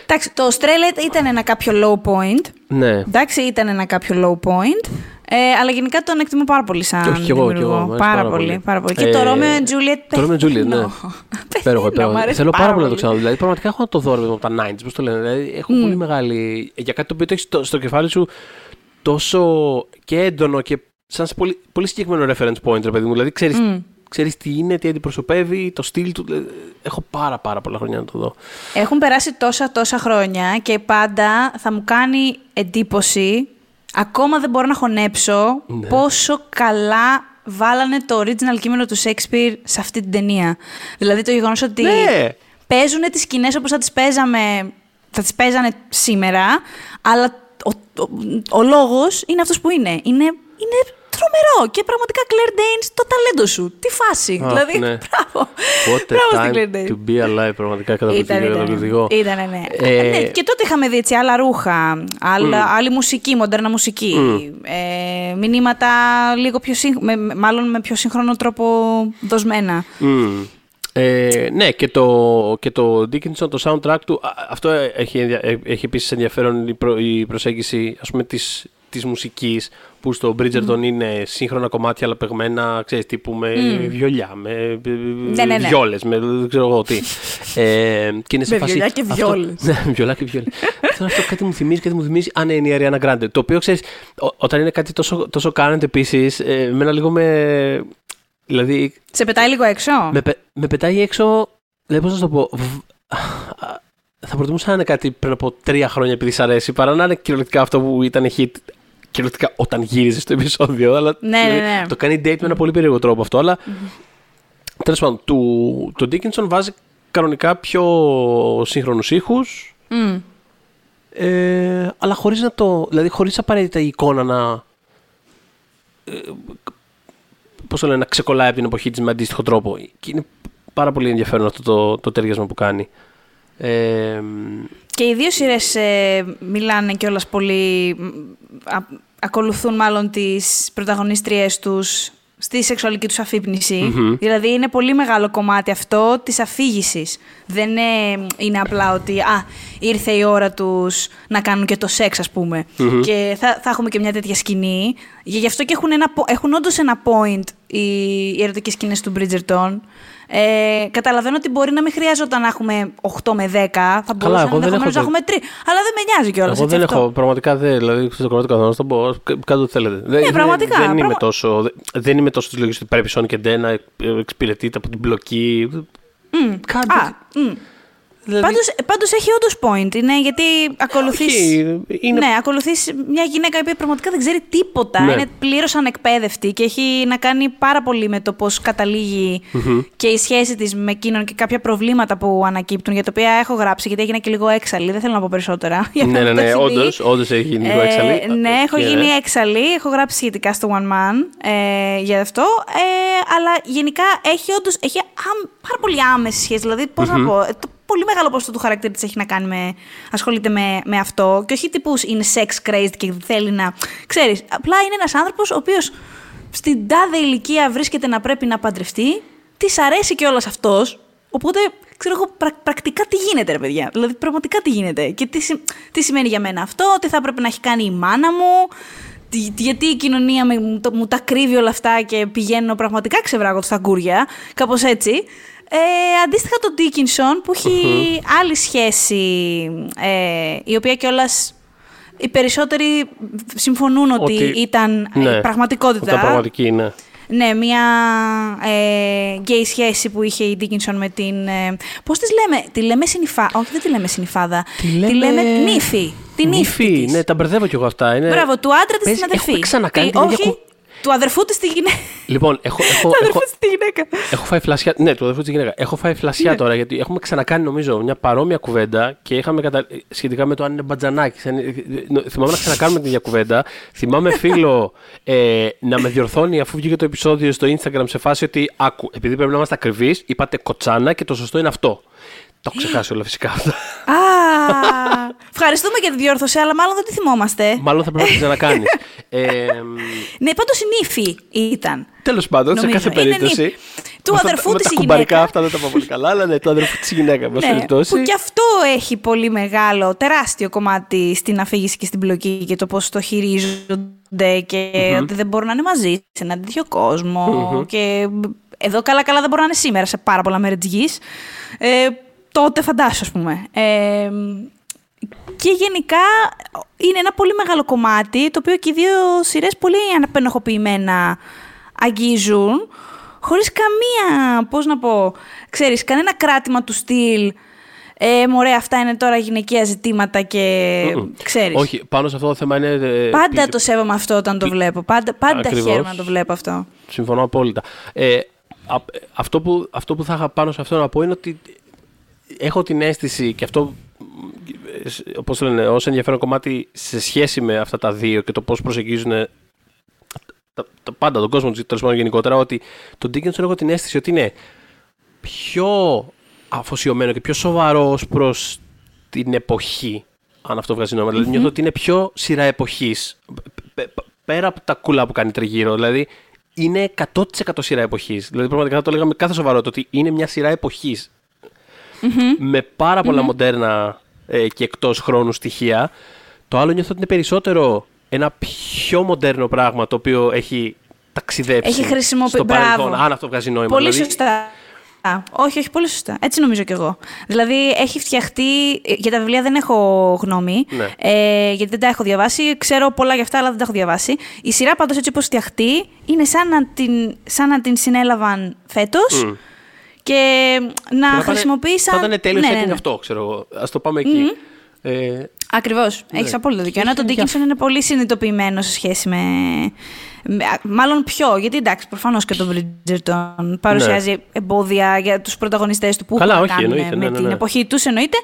Εντάξει, το Australia ήταν ένα κάποιο low point. Ναι. Εντάξει, ήταν ένα κάποιο low point. Ε, αλλά γενικά τον εκτιμώ πάρα πολύ σαν Και όχι κι εγώ, κι δημιουργό. εγώ, μου αρέσει πάρα, πάρα πολύ, πολύ. πάρα πολύ. Ε, και το Romeo and Juliet. Το Romeo and Juliet, ναι. πεθαίνω. [LAUGHS] Υπέροχο, Πεθαίνω, υπέροχο. μ' αρέσει Θέλω πάρα πολύ να το πολύ. ξαναδώ. Δηλαδή, πραγματικά έχω το δώρο από τα 90s, πώς το λένε. Δηλαδή, έχω πολύ μεγάλη. Για κάτι το οποίο το έχεις στο, στο κεφάλι σου τόσο και έντονο και σαν σε πολύ, πολύ συγκεκριμένο reference point, ρε παιδί μου. Δηλαδή, ξέρεις ξέρεις τι είναι, τι αντιπροσωπεύει, το στυλ του. Δηλαδή, Έχω πάρα, πάρα πολλά χρόνια να το δω. Έχουν περάσει τόσα τόσα χρόνια και πάντα θα μου κάνει εντύπωση, ακόμα δεν μπορώ να χωνέψω, Ναι. πόσο καλά βάλανε το original κείμενο του Shakespeare σε αυτή την ταινία. Δηλαδή το γεγονός ότι Ναι. παίζουν τις σκηνές όπως θα τις παίζαμε, θα τις παίζανε σήμερα, αλλά ο, ο, ο λόγος είναι αυτός που είναι. Είναι, είναι τρομερό και πραγματικά Claire Danes το ταλέντο σου. Τι φάση. Αχ, δηλαδή, ναι. μπράβο. What Μπράβο a στην time Claire Danes. to be alive, πραγματικά καταπληκτικό. Ήταν, ήταν. καταπληκτικό. Ήτανε, ναι. Ε, ναι. Και τότε είχαμε δει έτσι άλλα ρούχα, άλλα, άλλη μουσική, μοντέρνα μουσική. Ε, μηνύματα λίγο πιο σύγχ... με, με- μάλλον με πιο σύγχρονο τρόπο δοσμένα. Μμμ. Ε, ναι, και το, και το Dickinson, το soundtrack του, α, αυτό έχει, ενδια- ε, έχει επίσης ενδιαφέρον η, προ- η προσέγγιση ας πούμε της, της μουσικής που στο Bridgerton είναι σύγχρονα κομμάτια αλλά παιγμένα, ξέρεις, τύπου με βιολιά, με ε, Ναι, ναι, ναι. βιόλες, με δεν ξέρω εγώ τι. Ε, και είναι σε Με φάση, βιολιά και αυτό- βιόλες. [LAUGHS] ναι, βιολιά και βιόλες. αυτό, αυτό κάτι μου θυμίζει, κάτι μου θυμίζει. Α, ναι, είναι η Ariana Grande. Το οποίο, ξέρεις, ό- όταν είναι κάτι τόσο, τόσο current επίσης, ε, εμένα λίγο με... Δηλαδή, Σε πετάει λίγο έξω; με, πε- με πετάει έξω. Δηλαδή, πώς να σου το πω. β- Θα προτιμούσα να είναι κάτι πριν από τρία χρόνια επειδή σ' αρέσει παρά να είναι κυριολεκτικά αυτό που ήταν hit. Κυριολεκτικά όταν γύριζε στο επεισόδιο. Αλλά, Ναι, ναι, δηλαδή, ναι. Το κάνει date με ένα πολύ περίεργο τρόπο αυτό. Αλλά τέλος πάντων, του, το Dickinson βάζει κανονικά πιο σύγχρονους ήχους. Μμ. Ε, αλλά χωρίς να το. Δηλαδή, χωρίς απαραίτητα η εικόνα να. Ε, Πώς το λένε, να ξεκολλάει από την εποχή της με αντίστοιχο τρόπο. Και είναι πάρα πολύ ενδιαφέρον αυτό το, το τέριασμα που κάνει. Ε, Και οι δύο σειρές ε, μιλάνε κιόλας πολύ. μ, α- ακολουθούν μάλλον τις πρωταγωνίστριές τους στη σεξουαλική τους αφύπνιση. Δηλαδή είναι πολύ μεγάλο κομμάτι αυτό της αφήγησης. Δεν είναι, είναι απλά ότι α, ήρθε η ώρα τους να κάνουν και το σεξ ας πουμε Και θα, θα έχουμε και μια τέτοια σκηνή. Γι' γι' αυτό και έχουν, ένα, πο- έχουν όντως ένα point οι, οι ερωτικές σκηνές του Bridgerton. Ε, καταλαβαίνω ότι μπορεί να μην χρειάζονταν να έχουμε 8 με 10. Θα μπορούσαν εγώ δεν ενδεχομένως έχω να έχουμε 3. Αλλά δεν με νοιάζει κιόλας. εγώ δεν έχω, πραγματικά δεν, δηλαδή στο κομμάτι του καθενό θα πω, κα- κάντε ό,τι θέλετε. Δεν, δεν- πραγματικά, Δεν, είμαι πραγμα- τόσο, δεν, δεν είμαι τόσο τη λογική ότι πρέπει Σόνι και Ντε να εξυπηρετείτε από την μπλοκή. Κάντε. Α, μ. Δηλαδή, Πάντως, πάντως έχει όντως point. Είναι γιατί ακολουθείς... όχι, είναι- Ναι, ακολουθείς μια γυναίκα η οποία πραγματικά δεν ξέρει τίποτα. Ναι. Είναι πλήρως ανεκπαίδευτη και έχει να κάνει πάρα πολύ με το πώς καταλήγει και η σχέση της με εκείνον και κάποια προβλήματα που ανακύπτουν, για τα οποία έχω γράψει, γιατί έγινα και λίγο έξαλλη. Δεν θέλω να πω περισσότερα. [LAUGHS] για ναι, να ναι, το ναι, έχει δει. όντως, όντως έχει γίνει λίγο Ε, έξαλλη. ναι, έχω Και- γίνει έξαλλη. Έχω γράψει σχετικά στο One Man ε, για αυτό. Ε, αλλά γενικά έχει όντως, έχει άμ- πάρα πολύ άμεση σχέση. Δηλαδή, πώς να πω, ε, το πολύ μεγάλο ποσοστό του χαρακτήρα της έχει να κάνει με, ασχολείται με, με αυτό. Και όχι τύπου είναι sex crazed και θέλει να. Ξέρεις, απλά είναι ένας άνθρωπος ο οποίος στην τάδε ηλικία βρίσκεται να πρέπει να παντρευτεί. Της αρέσει κιόλας αυτός. Οπότε ξέρω εγώ πρα- πρακτικά τι γίνεται, ρε παιδιά; Δηλαδή, πραγματικά τι γίνεται; Και τι, συ- τι σημαίνει για μένα αυτό, τι θα έπρεπε να έχει κάνει η μάνα μου, τι- γιατί η κοινωνία με- μου, το- μου τα κρύβει όλα αυτά και πηγαίνω πραγματικά ξεβράγω στα γκούρια, κάπως έτσι. Ε, αντίστοιχα τον Dickinson που έχει άλλη σχέση, ε, η οποία κιόλας οι περισσότεροι συμφωνούν ότι, Ότι- ήταν ε, ναι, πραγματικότητα. Όταν πραγματική είναι. Ναι, μια ε, γκέι σχέση που είχε η Dickinson με την. Ε, Πώς τη λέμε, τη λέμε συνυφάδα. Όχι, δεν τη λέμε συνυφάδα. Τη λέμε- νύφη. Τη νύφη. Νύφη, της. ναι, τα μπερδεύω κι εγώ αυτά. Είναι... Μπράβο, του άντρα της Παίζει- στην αδερφή. έχουμε ξανακάνει Τι- την ίδια Όχι, κου- του αδερφού της στη γυναίκα. Λοιπόν, έχω, έχω, του αδερφού έχω, της στη γυναίκα. έχω φάει φλασιά. Ναι, του αδερφού της γυναίκα. Έχω φάει φλασιά τώρα γιατί έχουμε ξανακάνει νομίζω μια παρόμοια κουβέντα και είχαμε κατα... σχετικά με το αν είναι μπατζανάκι. αν είναι- Θυμάμαι να ξανακάνουμε την ίδια κουβέντα. Θυμάμαι φίλο ε, να με διορθώνει αφού βγήκε το επεισόδιο στο Instagram σε φάση ότι άκου, επειδή πρέπει να είμαστε ακριβείς, είπατε κοτσάνα και το σωστό είναι αυτό. Το έχω ξεχάσει όλα φυσικά αυτά. Α, ευχαριστούμε για τη διόρθωση, αλλά μάλλον δεν τη θυμόμαστε. Μάλλον θα πρέπει να την ξανακάνεις. Ε, Ναι, πάντως η νύφη ήταν. Τέλος πάντων, σε Νομίζω. κάθε Είναι περίπτωση. νύφη. Του με αυτά- αδερφού με της τα η κουμπαρικά γυναίκα. αυτά δεν τα πάω πολύ καλά, αλλά ναι, του αδερφού της γυναίκα. εν πάση Ναι, περιπτώσει. που και αυτό έχει πολύ μεγάλο, τεράστιο κομμάτι στην αφήγηση και στην πλοκή και το πώς το χειρίζονται και ότι δεν μπορούν να είναι μαζί σε έναν τέτοιο κόσμο. Και εδώ καλά-καλά δεν μπορούν να είναι σήμερα σε πάρα πολλά μέρη της γης. Ε, τότε φαντάσου, ας πούμε. Ε, και γενικά είναι ένα πολύ μεγάλο κομμάτι, το οποίο και οι δύο σειρές πολύ αναπενοχοποιημένα αγγίζουν, χωρίς καμία, πώς να πω, ξέρεις, κανένα κράτημα του στυλ. Ε, μωρέ, αυτά είναι τώρα γυναικεία ζητήματα και ξέρεις. Όχι, πάνω σε αυτό το θέμα είναι. ε, Πάντα πλη- το σέβομαι αυτό όταν το βλέπω. Πάντα, πάντα Ακριβώς. χαίρομαι να το βλέπω αυτό. Συμφωνώ απόλυτα. Ε, α- αυτό, που, αυτό που θα είχα πάνω σε αυτό να πω είναι ότι έχω την αίσθηση και αυτό, όπως το λένε, ως ενδιαφέρον κομμάτι σε σχέση με αυτά τα δύο και το πώς προσεγγίζουν τα, τα πάντα, τον κόσμο τέλος πάντων γενικότερα, ότι το Dickinson έχω την αίσθηση ότι είναι πιο αφοσιωμένο και πιο σοβαρός ως προς την εποχή, αν αυτό βγάζει νόημα. Δηλαδή νιώθω ότι είναι πιο σειρά εποχής, π- π- πέρα από τα κούλα που κάνει τριγύρω. Δηλαδή είναι 100% σειρά εποχής. Δηλαδή πραγματικά θα το λέγαμε με κάθε σοβαρότητα ότι είναι μια σειρά εποχής. Με πάρα πολλά μοντέρνα ε, και εκτός χρόνου στοιχεία. Το άλλο νιώθω ότι είναι περισσότερο ένα πιο μοντέρνο πράγμα το οποίο έχει ταξιδέψει Έχει χρησιμοποιήσει. στο παρελθόν. Αν αυτό βγάζει νόημα. Πολύ δηλαδή, σωστά. Α, όχι, όχι, πολύ σωστά. Έτσι νομίζω κι εγώ. Δηλαδή, έχει φτιαχτεί. ε, Για τα βιβλία δεν έχω γνώμη. Ναι. Ε, γιατί δεν τα έχω διαβάσει. Ξέρω πολλά για αυτά, αλλά δεν τα έχω διαβάσει. Η σειρά πάντως έτσι όπως φτιαχτεί είναι σαν να την, σαν να την συνέλαβαν φέτος. Και να θα πάνε- χρησιμοποίησαν. Θα ήταν τέλειος ναι, setting ναι, ναι. αυτό, ξέρω εγώ. Α το πάμε εκεί. Ε, Ακριβώς. Έχεις απόλυτο δίκιο. Ενώ το Ναι. Για- Dickinson είναι πολύ συνειδητοποιημένο σε σχέση με. με- α, Μάλλον πιο, γιατί εντάξει, προφανώς και το Bridgerton παρουσιάζει εμπόδια για τους πρωταγωνιστές του που Ναι. Καλά, έχουν να όχι, κάνουν εννοείται, με ναι, ναι, την ναι. εποχή τους, εννοείται.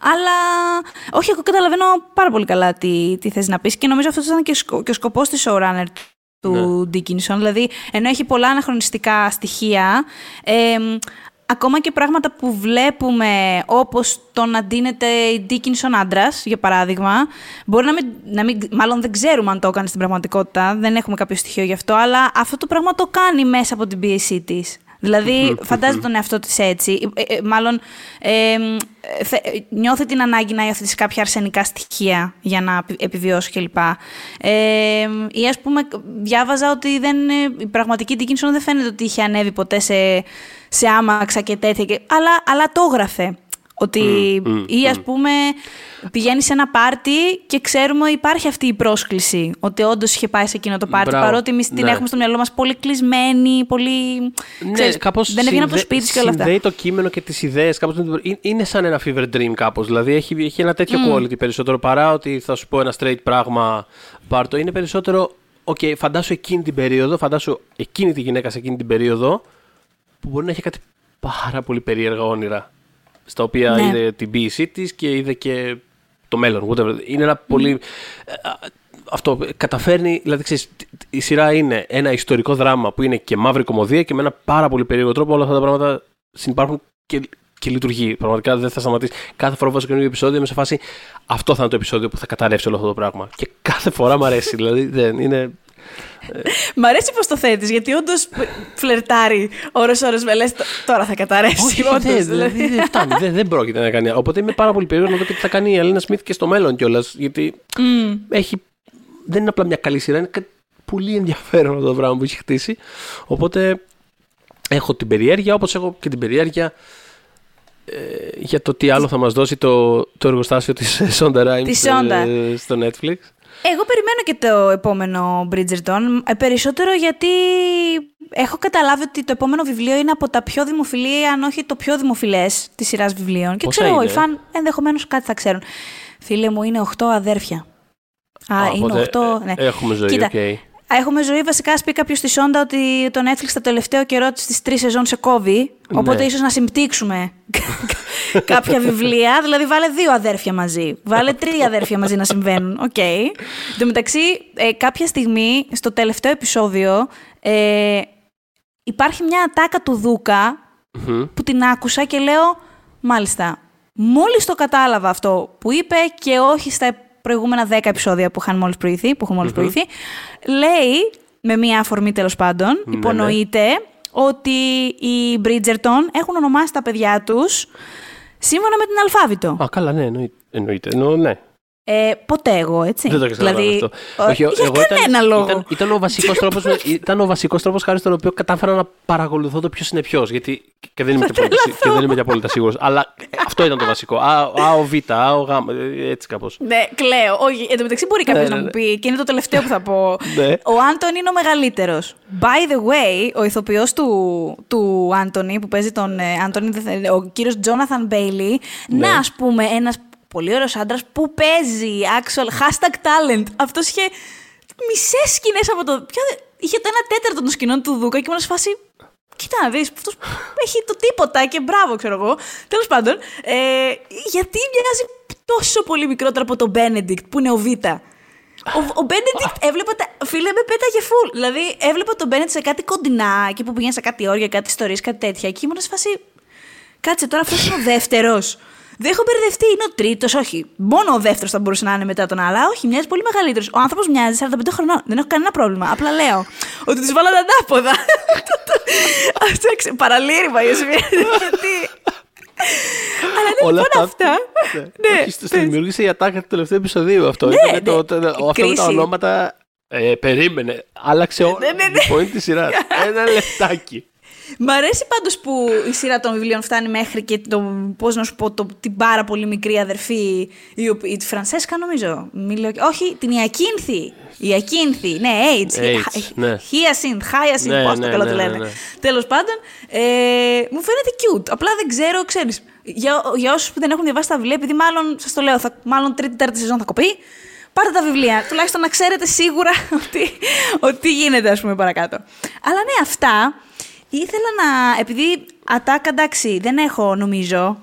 Αλλά όχι, εγώ καταλαβαίνω πάρα πολύ καλά τι, τι θες να πεις και νομίζω αυτό ήταν και, σκο, και ο σκοπός της showrunner του Ναι. Dickinson. Δηλαδή, ενώ έχει πολλά αναχρονιστικά στοιχεία, ε, ακόμα και πράγματα που βλέπουμε, όπως το να ντύνεται η Dickinson άντρας, για παράδειγμα, μπορεί να μην, να μην, μάλλον δεν ξέρουμε αν το έκανε στην πραγματικότητα, δεν έχουμε κάποιο στοιχείο γι' αυτό, αλλά αυτό το πράγμα το κάνει μέσα από την πίεσή της. Δηλαδή, φαντάζεται τον εαυτό της έτσι. Ε, ε, μάλλον ε, θε- νιώθει την ανάγκη να υιοθετήσει κάποια αρσενικά στοιχεία για να επι- επιβιώσει κλπ. Ε, ή ας πούμε, διάβαζα ότι δεν, ε, η πραγματική Dickinson δεν φαίνεται ότι είχε ανέβει ποτέ σε, σε άμαξα και τέτοια. Και, αλλά, αλλά το έγραφε. Ότι ή ας πούμε πηγαίνεις σε ένα πάρτι και ξέρουμε υπάρχει αυτή η πρόσκληση. Ότι όντως είχε πάει σε εκείνο το πάρτι. Μπράβο, Παρότι εμείς την ναι. έχουμε στο μυαλό μας πολύ κλεισμένη, πολύ. Ναι, ξέρεις, κάπως δεν έβγαινε από το συνδέ- σπίτι της και όλα αυτά. Συνδέει το κείμενο και τις ιδέες. Κάπως, με την- είναι- είναι σαν ένα fever dream κάπως. Δηλαδή έχει, έχει ένα τέτοιο quality περισσότερο παρά ότι θα σου πω ένα straight πράγμα πάρτο. Είναι περισσότερο, οκ, φαντάσου εκείνη την περίοδο, φαντάσου εκείνη τη γυναίκα σε εκείνη την περίοδο που μπορεί να έχει κάτι πάρα πολύ περίεργα όνειρα. Στα οποία Ναι. είδε την ποίησή της και είδε και το μέλλον. Whatever. Είναι ένα πολύ. ε, α, Αυτό καταφέρνει, δηλαδή ξέρεις, τ- τ- η σειρά είναι ένα ιστορικό δράμα που είναι και μαύρη κομμωδία και με ένα πάρα πολύ περίεργο τρόπο όλα αυτά τα πράγματα συνεπάρχουν και, και λειτουργεί. Πραγματικά δεν θα σταματήσει. Κάθε φορά που βάζω καινούργιο επεισόδιο είμαι σε φάση αυτό θα είναι το επεισόδιο που θα καταρρεύσει όλο αυτό το πράγμα. Και κάθε φορά μου αρέσει. δηλαδή δεν είναι. Μ' αρέσει πώ το θέτεις, γιατί όντως φλερτάρει ώρες-ώρες με λες τώρα θα καταρρεύσει. Όχι, όντως, δεν, δηλαδή. δηλαδή, δεν φτάνει. δεν, δεν πρόκειται να κάνει. Οπότε είμαι πάρα πολύ περίεργο να δω και τι θα κάνει η Αλίνα Σμιθ και στο μέλλον κιόλας. Γιατί έχει δεν είναι απλά μια καλή σειρά, είναι κάτι πολύ ενδιαφέρον αυτό το πράγμα που έχει χτίσει. Οπότε έχω την περιέργεια, όπως έχω και την περιέργεια ε, για το τι άλλο θα μας δώσει το, το εργοστάσιο της [LAUGHS] Sonda Rhimes Της Sonda. ε, στο Netflix. Εγώ περιμένω και το επόμενο Bridgerton, ε, περισσότερο γιατί έχω καταλάβει ότι το επόμενο βιβλίο είναι από τα πιο δημοφιλή, αν όχι το πιο δημοφιλές της σειράς βιβλίων. Και Πόσα ξέρω εγώ, οι είναι; φαν ενδεχομένως κάτι θα ξέρουν. Φίλε μου, είναι 8 αδέρφια. Α, Α, είναι οπότε, 8, ναι. ε, έχουμε ζωή, Κοίτα, οκ. Έχουμε ζωή. Βασικά, ας πει κάποιος στη Shonda ότι το Netflix το τελευταίο καιρό στις τρεις σεζόν σε κόβει. Οπότε Ναι. ίσως να συμπτύξουμε [LAUGHS] κάποια βιβλία. Δηλαδή, βάλε δύο αδέρφια μαζί. Βάλε τρία αδέρφια μαζί να συμβαίνουν. Οκ. Εν τω μεταξύ, ε, κάποια στιγμή, στο τελευταίο επεισόδιο, ε, υπάρχει μια ατάκα του Δούκα Μμμ. που την άκουσα και λέω, μάλιστα, μόλις το κατάλαβα αυτό που είπε και όχι στα προηγούμενα 10 επεισόδια που είχαν μόλις προηγηθεί, που έχουν μόλις προηγηθεί, λέει, με μία αφορμή τέλος πάντων, Ναι, υπονοείται ότι οι Bridgerton έχουν ονομάσει τα παιδιά τους σύμφωνα με την αλφάβητο. Α, καλά, ναι, εννοεί- εννοείται. Εννοώ, ναι. Ε, ποτέ εγώ, έτσι. Δεν το έχεις καταλάβει δηλαδή, αυτό. ο- Όχι, για εγώ κανένα ήταν, λόγο. Ήταν, ήταν ο βασικός τρόπος, με- ήταν ο βασικός τρόπος χάρη στον οποίο κατάφερα να παρακολουθώ το ποιος είναι ποιος. Γιατί και δεν είμαι, και, απόλυτα, σί- και δεν είμαι και απόλυτα σίγουρος. Αλλά αυτό ήταν το βασικό. Α, α, ο Β, α, ο Γ, ε, έτσι κάπως. Ναι, κλαίω. Όχι, εν τω μεταξύ μπορεί κάποιος Ναι, να ναι, μου ναι. πει, και είναι το τελευταίο που θα πω. Ναι. Ο Άντων είναι ο μεγαλύτερος. By the way, ο ηθοποιός του, του Άντωνη, που παίζει τον ε, Άντωνη, δεν θα- ο κύριος Τζόναθαν Μπέιλι, Ναι. να ας πούμε ένας πολύ ωραίος άντρας που παίζει actual hashtag talent. Αυτός είχε μισές σκηνές από το. Ποιο, είχε το ένα τέταρτο των σκηνών του Δούκα και ήμουν σε φάση. Κοίτα να δεις, αυτός έχει το τίποτα και μπράβο, ξέρω εγώ. Τέλος πάντων, ε, γιατί μοιάζει τόσο πολύ μικρότερο από τον Μπένεντικτ, που είναι ο Β. Ο, ο Μπένεντικτ έβλεπα τα. Φίλε, με πέταγε full. Δηλαδή, έβλεπα τον Μπένεντικτ σε κάτι κοντινά, εκεί που πήγαινε σε κάτι όρια, κάτι ιστορίε, κάτι τέτοια. Και ήμουν σε φάση. Κάτσε τώρα, αυτός είναι ο δεύτερος. Δεν έχω μπερδευτεί, είναι ο τρίτος, όχι. Μόνο ο δεύτερος θα μπορούσε να είναι μετά τον άλλο. Όχι, μοιάζει πολύ μεγαλύτερος. Ο άνθρωπος μοιάζει 45 χρονών. Δεν έχω κανένα πρόβλημα. Απλά λέω ότι τους βάλατε ανάποδα. [LAUGHS] Αυτό έξε- παραλήρημα, Ιωσήφια. [LAUGHS] Γιατί; Αλλά ναι, Όλα λοιπόν αυτά- αυτά. Ναι, Όχι, στο- στο πες. δημιούργησε η ατάκα του τελευταίου επεισοδίου αυτό. Ναι, Ήτανε ναι. το, το, το- Η αυτό με τα κρίση. ονόματα. Ε, περίμενε. Άλλαξε όλο Ναι, ναι, ναι. το point της σειράς. [LAUGHS] Ένα λεπτάκι. Μ' αρέσει πάντως που η σειρά των βιβλίων φτάνει μέχρι και το. Πώς να σου πω, το, την πάρα πολύ μικρή αδερφή. Η, οποία- η, τη Φρανσέσκα, νομίζω. Μη λέω- όχι, την Ιακίνθη. Η Ιακίνθη, ναι, Aids. AIDS, ναι. Hyacinth, Hyacinth, Ναι, πώς το ναι, καλό ναι, το ναι, λένε. ναι. Τέλος πάντων, ε, μου φαίνεται cute. Απλά δεν ξέρω, ξέρεις. Για, για όσους που δεν έχουν διαβάσει τα βιβλία, επειδή μάλλον, σας το λέω, θα, μάλλον τρίτη-τέταρτη σεζόν θα κοπεί. Πάρτε τα βιβλία, τουλάχιστον να ξέρετε σίγουρα [LAUGHS] ότι, ότι τι γίνεται, ας πούμε, παρακάτω. Αλλά ναι, αυτά ήθελα να. Επειδή ατάκα, εντάξει, δεν έχω νομίζω.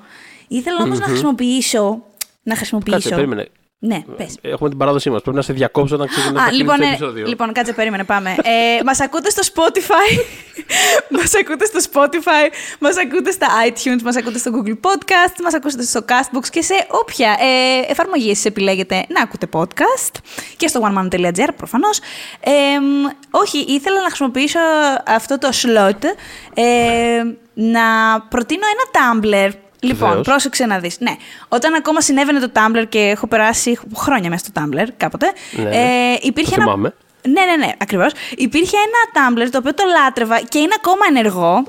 Ήθελα όμως να χρησιμοποιήσω. Να χρησιμοποιήσω. Κάτσε, περίμενε. Ναι, πες. Έχουμε την παράδοσή μας. Πρέπει να σε διακόψω όταν ξεκινάει Α, το λοιπόν, το ε, επεισόδιο. λοιπόν, κάτσε, περίμενε, πάμε. Ε, μας ακούτε στο Spotify, [LAUGHS] μας ακούτε στο Spotify, μας ακούτε στα iTunes, μας ακούτε στο Google Podcast, μας ακούτε στο Castbox και σε όποια ε, εφαρμογή εσείς επιλέγετε να ακούτε podcast; Και στο oneman.gr προφανώς. Ε, μ, όχι, ήθελα να χρησιμοποιήσω αυτό το slot ε, να προτείνω ένα Tumblr Λοιπόν, Βεβαίως. πρόσεξε να δεις. Ναι, όταν ακόμα συνέβαινε το Tumblr και έχω περάσει χρόνια μέσα στο Tumblr κάποτε, Ναι, ε, υπήρχε το ένα... θυμάμαι. Ναι, ναι, ναι, ακριβώς. Υπήρχε ένα Tumblr το οποίο το λάτρευα και είναι ακόμα ενεργό.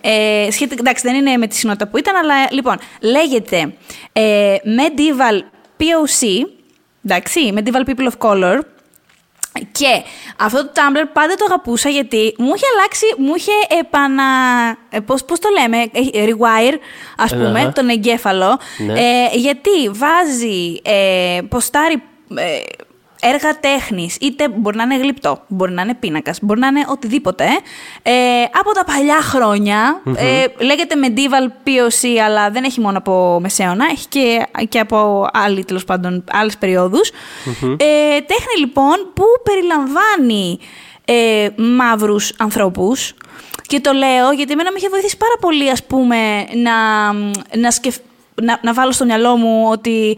Ε, σχετικά, εντάξει, δεν είναι με τη συνότητα που ήταν, αλλά λοιπόν, λέγεται ε, Medieval POC, εντάξει, Medieval People of Color, και αυτό το Tumblr πάντα το αγαπούσα γιατί μου είχε αλλάξει, μου είχε επανα... ε, Πώς, πώς το λέμε, ε, rewire, ας πούμε, Αχα. τον εγκέφαλο. Ναι. Ε, γιατί βάζει, ε, ποστάρει ε, έργα τέχνης, είτε μπορεί να είναι γλυπτό, μπορεί να είναι πίνακας, μπορεί να είναι οτιδήποτε, ε, από τα παλιά χρόνια, ε, λέγεται medieval POC, αλλά δεν έχει μόνο από μεσαίωνα, έχει και, και από άλλη, τέλος πάντων, άλλες περιόδους. Ε, τέχνη λοιπόν που περιλαμβάνει ε, μαύρους ανθρώπους. Και το λέω γιατί εμένα με είχε βοηθήσει πάρα πολύ ας πούμε να, να, σκεφ- να, να βάλω στο μυαλό μου ότι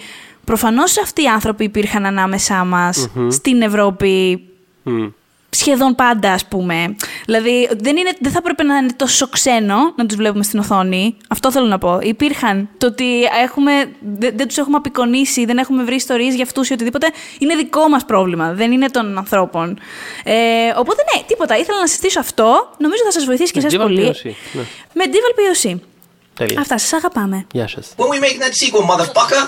προφανώς αυτοί οι άνθρωποι υπήρχαν ανάμεσά μας στην Ευρώπη Μμ. σχεδόν πάντα, ας πούμε. Δηλαδή, δεν, είναι, δεν θα έπρεπε να είναι τόσο ξένο να τους βλέπουμε στην οθόνη. Αυτό θέλω να πω. Υπήρχαν. Το ότι έχουμε, δεν, δεν τους έχουμε απεικονίσει, δεν έχουμε βρει ιστορίες για αυτούς ή οτιδήποτε, είναι δικό μας πρόβλημα. Δεν είναι των ανθρώπων. Ε, οπότε, ναι, τίποτα. Ήθελα να συστήσω αυτό. Νομίζω θα σας βοηθήσει και εσάς πολύ. POC, ναι. Με Dival POC. Τέλεια. Αυτά σας αγαπάμε. Γεια σας. When we make that sequel, motherfucker!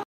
[LAUGHS]